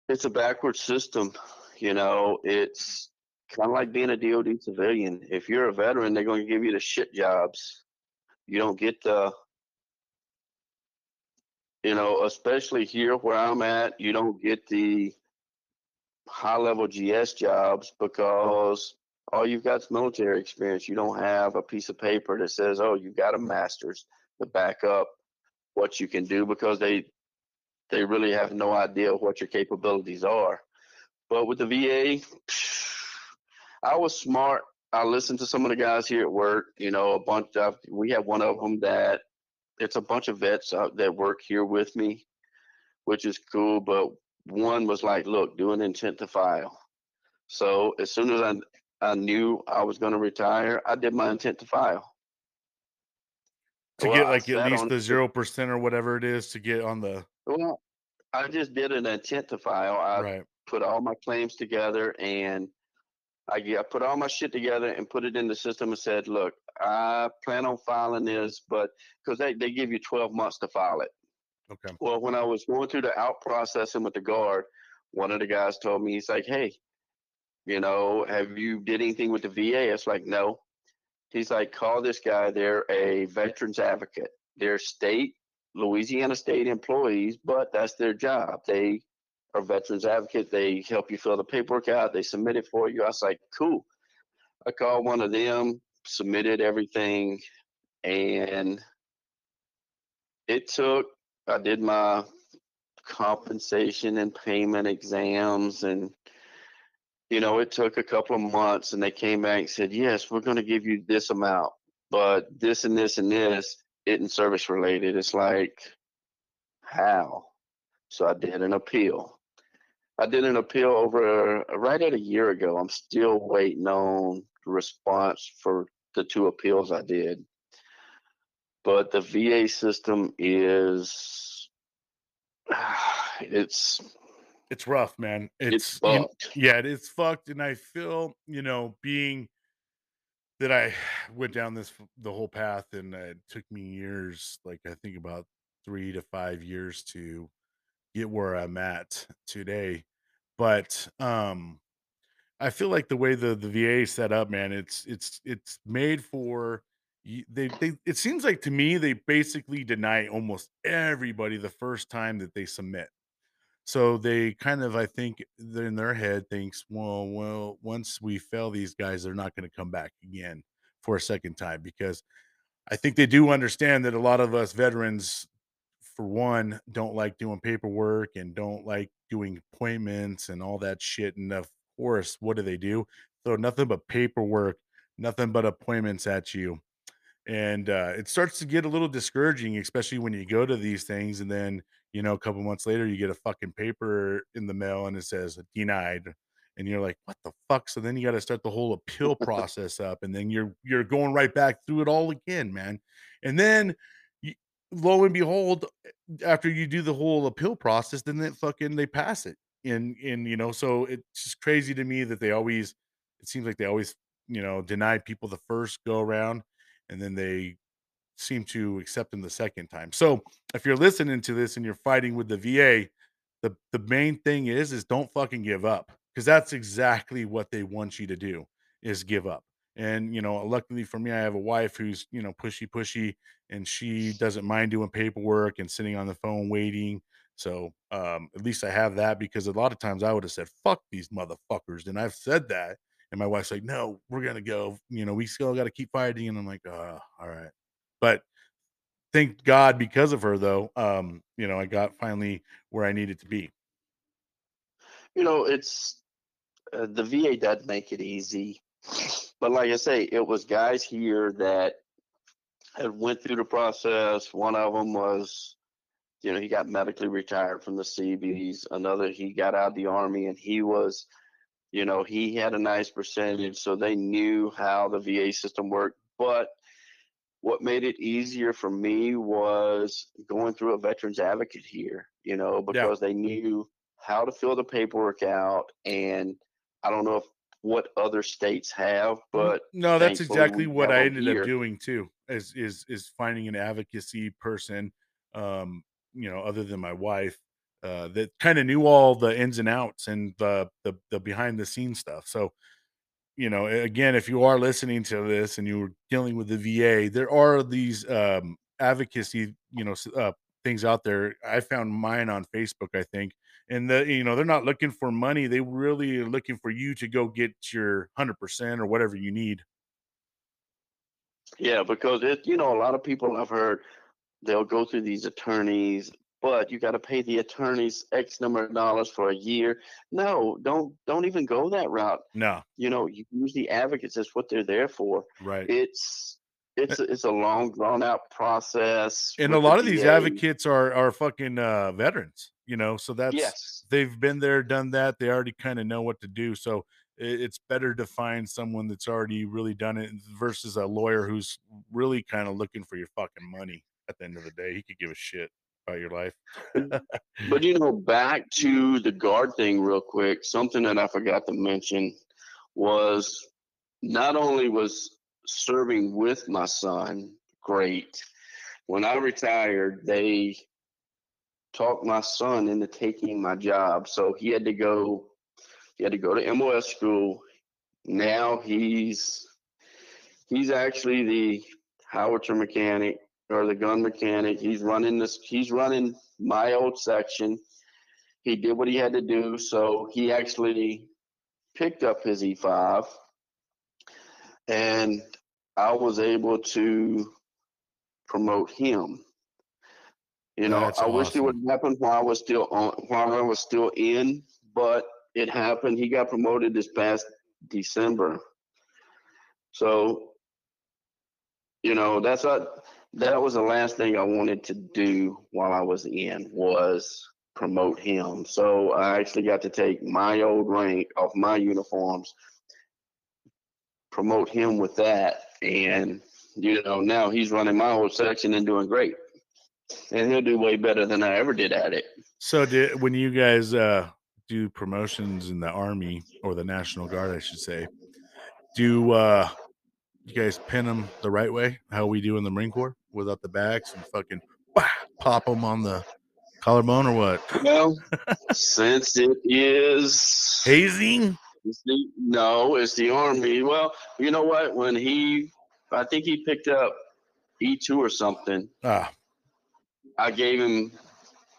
it's a backward system. You know, it's kind of like being a DoD civilian. If you're a veteran, they're going to give you the shit jobs. You don't get the you know, especially here where I'm at, you don't get the high level GS jobs because all you've got is military experience. You don't have a piece of paper that says, "Oh, you've got a master's" to back up what you can do because they they really have no idea what your capabilities are. But with the VA, I was smart. I listened to some of the guys here at work. You know, a bunch of we have one of them that it's a bunch of vets out that work here with me, which is cool. But one was like, "Look, do an intent to file." So as soon as I I knew I was going to retire, I did my intent to file. To Well, get like at least on the zero percent or whatever it is to get on the Well, I just did an intent to file. I right. put all my claims together and I, I put all my shit together and put it in the system and said, look, I plan on filing this, but because they, they give you 12 months to file it. Okay. Well, when I was going through the out processing with the guard, one of the guys told me, he's like, hey, you know, have you did anything with the VA? It's like, no. He's like, call this guy. They're a veterans advocate. They're state, Louisiana state employees, but that's their job. They are veterans advocate. They help you fill the paperwork out. They submit it for you. I was like, cool. I called one of them, submitted everything, and it took, I did my compensation and payment exams and you know it took a couple of months and they came back and said yes we're going to give you this amount but this and this and this isn't service related it's like how so i did an appeal i did an appeal over uh, right at a year ago i'm still waiting on the response for the two appeals i did but the va system is it's It's rough, man. it's, It's, you- yeah, it is fucked. And I feel, you know, being that I went down this the whole path and uh, it took me years, like I think about three to five years to get where I'm at today. But um I feel like the way the the VA is set up, man, it's it's it's made for they they it seems like to me they basically deny almost everybody the first time that they submit. So they kind of I think in their head thinks, well, well, once we fail these guys, they're not going to come back again for a second time because I think they do understand that a lot of us veterans for one, don't like doing paperwork and don't like doing appointments and all that shit. And of course, what do they do? Throw nothing but paperwork, nothing but appointments at you. And uh, it starts to get a little discouraging, especially when you go to these things and then, you know, a couple months later, you get a fucking paper in the mail and it says denied. And you're like, what the fuck? So then you got to start the whole appeal process up, and then you're you're going right back through it all again, man. And then lo and behold, after you do the whole appeal process, then they fucking they pass it. And and you know, so it's just crazy to me that they always it seems like they always, you know, deny people the first go around and then they seem to accept them the second time. So if you're listening to this and you're fighting with the VA, the the main thing is is don't fucking give up because that's exactly what they want you to do is give up. And you know, luckily for me, I have a wife who's you know pushy pushy, and she doesn't mind doing paperwork and sitting on the phone waiting. So um, at least I have that because a lot of times I would have said "fuck these motherfuckers," and I've said that, and my wife's like, "No, we're gonna go. You know, we still got to keep fighting." And I'm like, "Uh, all right." But thank God because of her though, um, you know, I got finally where I needed to be. You know, it's uh, the VA does make it easy. But like I say, it was guys here that had went through the process. One of them was, you know, he got medically retired from the Seabees. Another, he got out of the army and he was, you know, he had a nice percentage, so they knew how the VA system worked. But what made it easier for me was going through a veterans advocate here, you know, because they knew how to fill the paperwork out. And I don't know if what other states have, but no, that's exactly what I ended here. up doing too. Is is is finding an advocacy person, um, you know, other than my wife, uh, that kind of knew all the ins and outs and the the the behind the scenes stuff. So you know, again, if you are listening to this and you're dealing with the VA, there are these um, advocacy, you know, uh, things out there. I found mine on Facebook, I think, and the you know they're not looking for money; they really are looking for you to go get your hundred percent or whatever you need. Yeah, because it, you know, a lot of people I've heard they'll go through these attorneys, but you got to pay the attorneys X number of dollars for a year. No, don't don't even go that route. No, You know, use the advocates. That's what they're there for. right. It's it's a, it's a long drawn out process. and a the lot of these advocates are are fucking uh, veterans, you know, so that's Yes. they've been there, done that. They already kind of know what to do. So it's better to find someone that's already really done it versus a lawyer who's really kind of looking for your fucking money. At the end of the day, he could give a shit about your life. But you know, back to the guard thing real quick, something that I forgot to mention was not only was serving with my son great, when I retired, they talked my son into taking my job. So he had to go he had to go to MOS school. Now he's he's actually the howitzer mechanic or the gun mechanic. He's running this. He's running my old section. He did what he had to do, so he actually picked up his E5, and I was able to promote him. You know, That's I wish it would happen while I was still on, while I was still in, but it happened. He got promoted this past December. So, you know, that's what that was the last thing I wanted to do while I was in was promote him. So I actually got to take my old rank off my uniforms, promote him with that, and you know now he's running my whole section and doing great. And he'll do way better than I ever did at it. So did when you guys uh do promotions in the army or the National Guard, I should say, do uh you guys pin them the right way, how we do in the Marine Corps, without the backs and fucking wah, pop them on the collarbone or what? Well, since it is Hazing? It's the, no, it's the army. Well, you know what? When he, I think he picked up E two or something. Ah, I gave him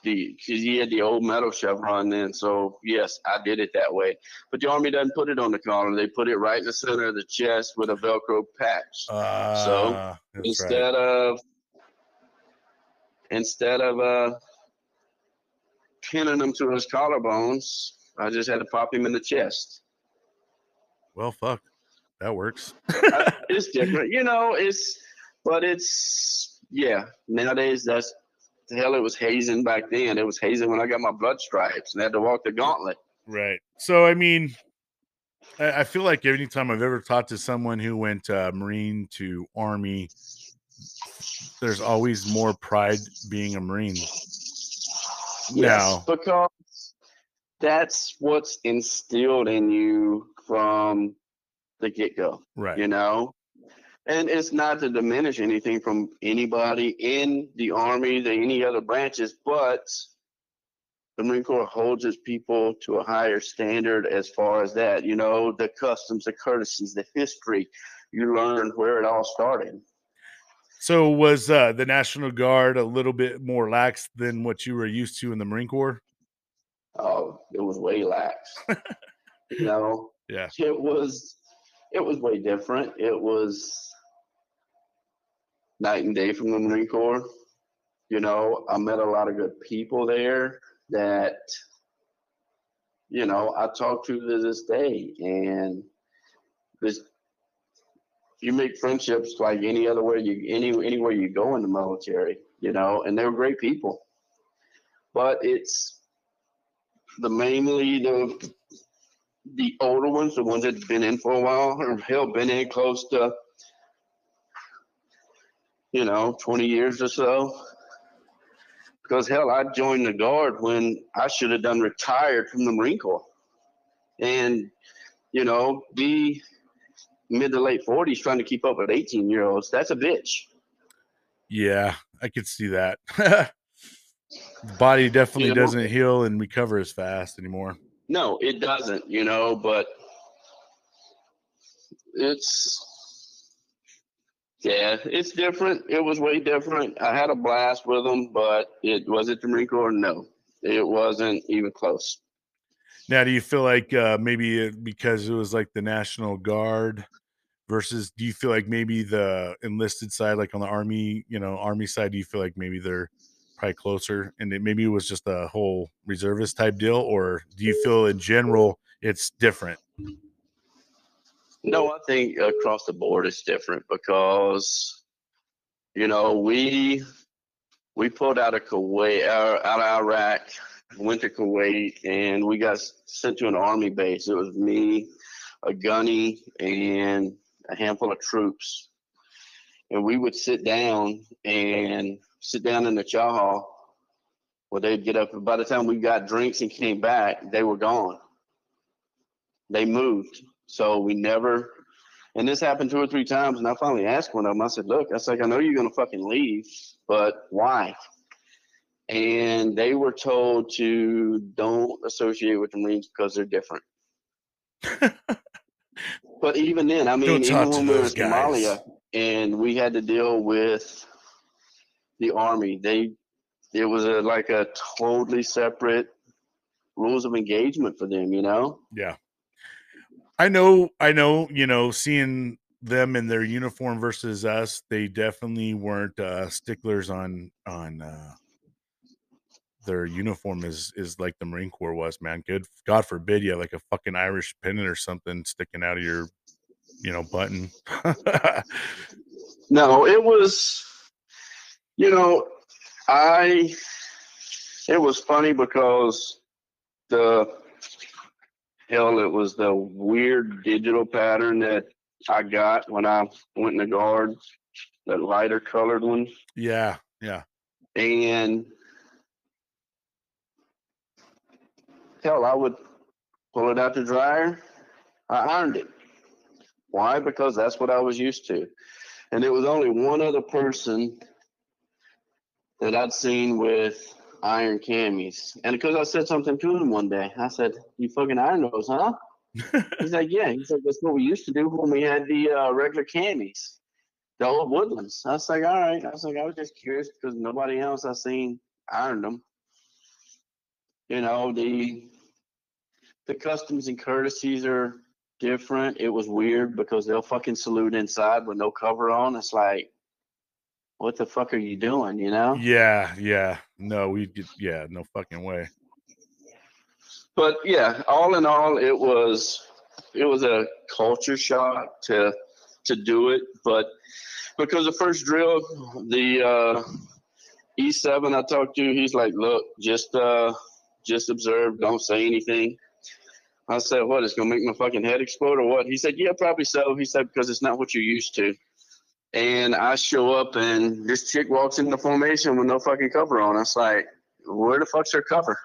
the because he had the old metal chevron then. So yes, I did it that way. But the army doesn't put it on the collar; they put it right in the center of the chest with a Velcro patch. uh right. instead of instead of uh pinning him to his collarbones, I just had to pop him in the chest. Well, fuck, that works. It's different, you know. It's but it's yeah. Nowadays, that's the hell. It was hazing back then. It was hazing when I got my blood stripes and I had to walk the gauntlet. Right. So, I mean, I, I feel like anytime I've ever talked to someone who went uh, Marine to Army, there's always more pride being a Marine. Yes, Now, because that's what's instilled in you from the get go. right. You know. And it's not to diminish anything from anybody in the Army, the any other branches, but the Marine Corps holds its people to a higher standard as far as that. You know, the customs, the courtesies, the history. You learn where it all started. So, was uh, the National Guard a little bit more lax than what you were used to in the Marine Corps? Oh, it was way lax. you know, Yeah. it was it was way different. It was night and day from the Marine Corps. You know, I met a lot of good people there that you know I talk to to this day, and this you make friendships like any other way you any anywhere you go in the military, you know, and they were great people. But it's the mainly the the older ones, the ones that've been in for a while, or hell, been in close to you know, 20 years or so. Because hell, I joined the guard when I should have done retired from the Marine Corps. And, you know, be mid to late 40s trying to keep up with 18 year olds, that's a bitch. Yeah, I could see that. body definitely You know? doesn't heal and recover as fast anymore. No, it doesn't, you know, but it's yeah, it's different. It was way different. I had a blast with them, but it was it the Marine Corps? No, it wasn't even close. Now, do you feel like uh, maybe it, because it was like the National Guard versus, do you feel like maybe the enlisted side, like on the Army, you know, Army side, do you feel like maybe they're probably closer and it maybe it was just a whole reservist type deal? Or do you feel in general it's different? No, I think across the board it's different because, you know, we we pulled out of Kuwait, out out of Iraq, went to Kuwait, and we got sent to an army base. It was me, a gunny, and a handful of troops. And we would sit down and sit down in the chow hall where they'd get up. By the time we got drinks and came back, they were gone. They moved. So we never, and this happened two or three times. And I finally asked one of them, I said, Look, I was like, I know you're going to fucking leave, but why? And they were told to don't associate with the Marines because they're different. but even then, I mean, even when we were in. Somalia and we had to deal with the Army, they, it was a, like a totally separate rules of engagement for them, you know? Yeah. I know, I know, you know, seeing them in their uniform versus us, they definitely weren't uh sticklers on on uh their uniform is is like the Marine Corps was, man. Good God forbid you have like a fucking Irish pennant or something sticking out of your you know button. No, it was, you know, I, it was funny because the, hell, it was the weird digital pattern that I got when I went in the guard, that lighter colored one. yeah, yeah. And hell, I would pull it out the dryer. I ironed it. Why? Because that's what I was used to. And there was only one other person that I'd seen with iron camis. And because I said something to him one day, I said, You fucking iron those, huh? He's like, Yeah. He's like, That's what we used to do when we had the uh, regular camis, the old woodlands. I was like, All right. I was like, I was just curious because nobody else I seen ironed them. You know, the the customs and courtesies are different. It was weird because they'll fucking salute inside with no cover on. It's like, what the fuck are you doing? You know? yeah, yeah. No, we did yeah, no fucking way. But yeah, all in all, it was it was a culture shock to to do it. But because the first drill, the uh, E7 I talked to, he's like, look, just uh, just observe, don't say anything. I said, what? It's gonna make my fucking head explode or what? He said, yeah, probably so. He said because it's not what you're used to. And I show up and this chick walks into formation with no fucking cover on. I was like, where the fuck's her cover?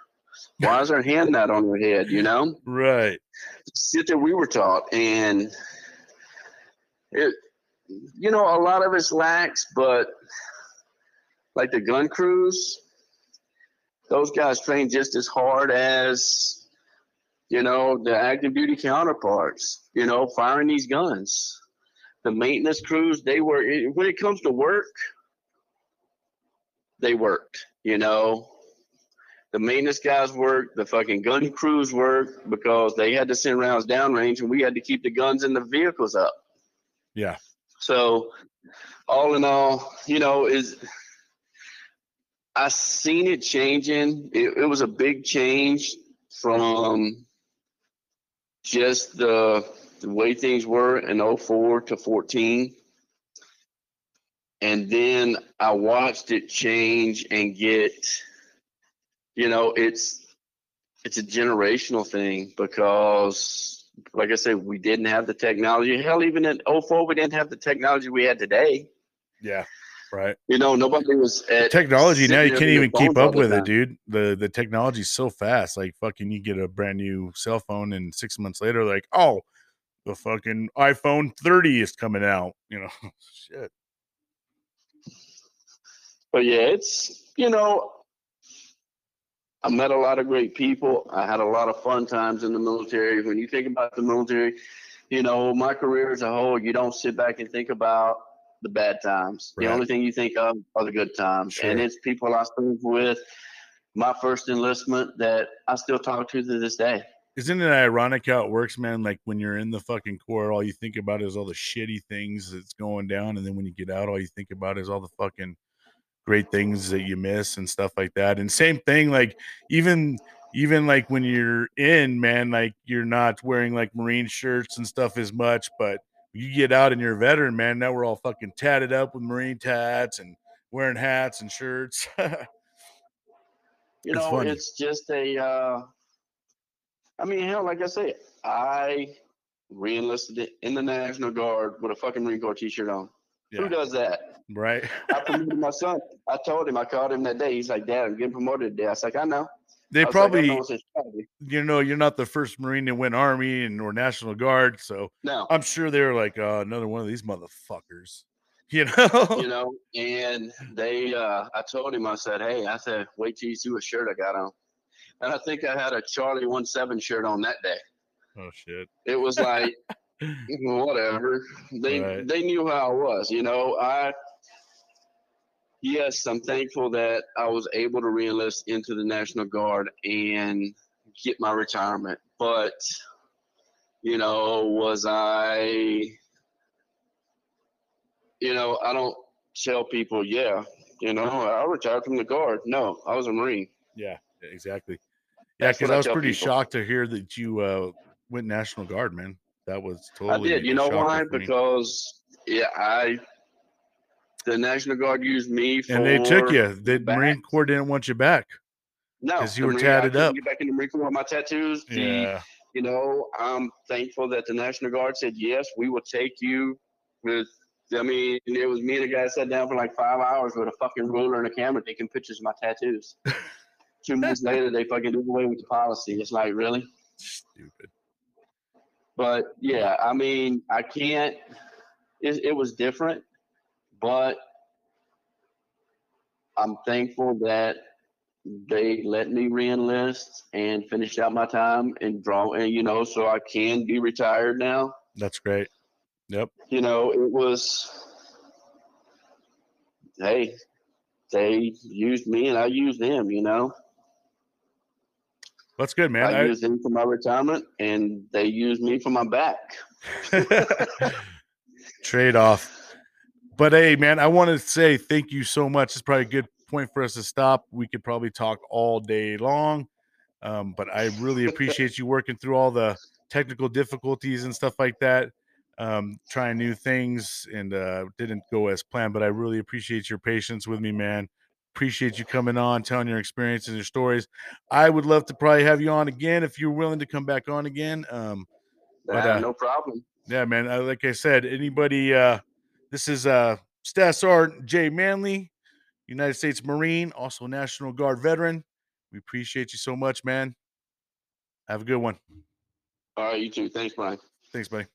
Why is her hand not on her head? You know? Right. shit that we were taught and it you know a lot of it's lax but like the gun crews those guys train just as hard as you know the active duty counterparts you know firing these guns the maintenance crews they were eh, when it comes to work they worked you know the maintenance guys worked, the fucking gun crews worked because they had to send rounds downrange and we had to keep the guns and the vehicles up. Yeah. So all in all, you know, is I seen it changing. It, it was a big change from just the the way things were in 04 to 14. And then I watched it change and get, you know, it's it's a generational thing because like I said, we didn't have the technology. Hell, even in 04, we didn't have the technology we had today. Yeah. Right. You know, nobody was at Technology now you can't even keep up with it, dude. The the technology's so fast. Like fucking you get a brand new cell phone and six months later, like, oh, the fucking iPhone 30 is coming out. You know, shit. But yeah, it's you know, I met a lot of great people. I had a lot of fun times in the military. When you think about the military, you know, my career as a whole, you don't sit back and think about the bad times. Right. The only thing you think of are the good times, and it's people I served with. My first enlistment that I still talk to to this day. Isn't it ironic how it works, man? Like when you're in the fucking Corps, all you think about is all the shitty things that's going down, and then when you get out, all you think about is all the fucking great things that you miss and stuff like that. And same thing, like even even like when you're in, man, like you're not wearing like Marine shirts and stuff as much, but you get out and you're a veteran, man. Now we're all fucking tatted up with Marine tats and wearing hats and shirts. You know, funny. it's just a. Uh, I mean, hell, like I said, I reenlisted in the National Guard with a fucking Marine Corps T-shirt on. Yeah. Who does that? right? I promoted my son. I told him. I called him that day. He's like, "Dad, I'm getting promoted today." I was like, "I know." They I was like, "I probably, know it's his strategy." you know, you're not the first Marine to win Army and or National Guard, so No, I'm sure they were like, uh, another one of these motherfuckers. You know? you know, and they. uh I told him. I said, "Hey," I said, "Wait till you see what shirt I got on." And I think I had a Charlie One Seven shirt on that day. oh shit. It was like whatever. They Right. they knew how I was, you know. I yes, I'm thankful that I was able to reenlist into the National Guard and get my retirement. But you know, was I you know, I don't tell people, yeah, you know, I retired from the guard. No, I was a Marine. Yeah, exactly. Yeah, because I I was pretty people. shocked to hear that you uh went National Guard, man. That was totally I did. You know why? Because yeah, I the National Guard used me for and they took you. The back. Marine Corps didn't want you back. No, because you were Marine- tatted up. Get back in the Marine Corps with my tattoos. The, Yeah. You know, I'm thankful that the National Guard said yes, we will take you. With, I mean, it was me and a guy sat down for like five hours with a fucking ruler and a camera taking pictures of my tattoos. Two months later, they fucking do away with the policy. It's like really, Stupid. but yeah, I mean, I can't. It, it was different, but I'm thankful that they let me reenlist and finish out my time and draw and you know so I can be retired now. That's great. Yep. You know, it was hey, they used me and I used them, you know. That's good, man. I, I- used them for my retirement and they use me for my back. Trade off. But hey, man, I want to say thank you so much. It's probably a good point for us to stop. We could probably talk all day long. Um, but I really appreciate you working through all the technical difficulties and stuff like that. Um, trying new things and uh didn't go as planned, but I really appreciate your patience with me, man. Appreciate you coming on, telling your experiences and your stories. I would love to probably have you on again if you're willing to come back on again. Um, But, uh, no problem. yeah, man. Uh, like I said, anybody, uh, this is uh, Staff Sergeant Jay Manley, United States Marine, also National Guard veteran. We appreciate you so much, man. Have a good one. All right, you too. Thanks, Brian. Thanks, buddy.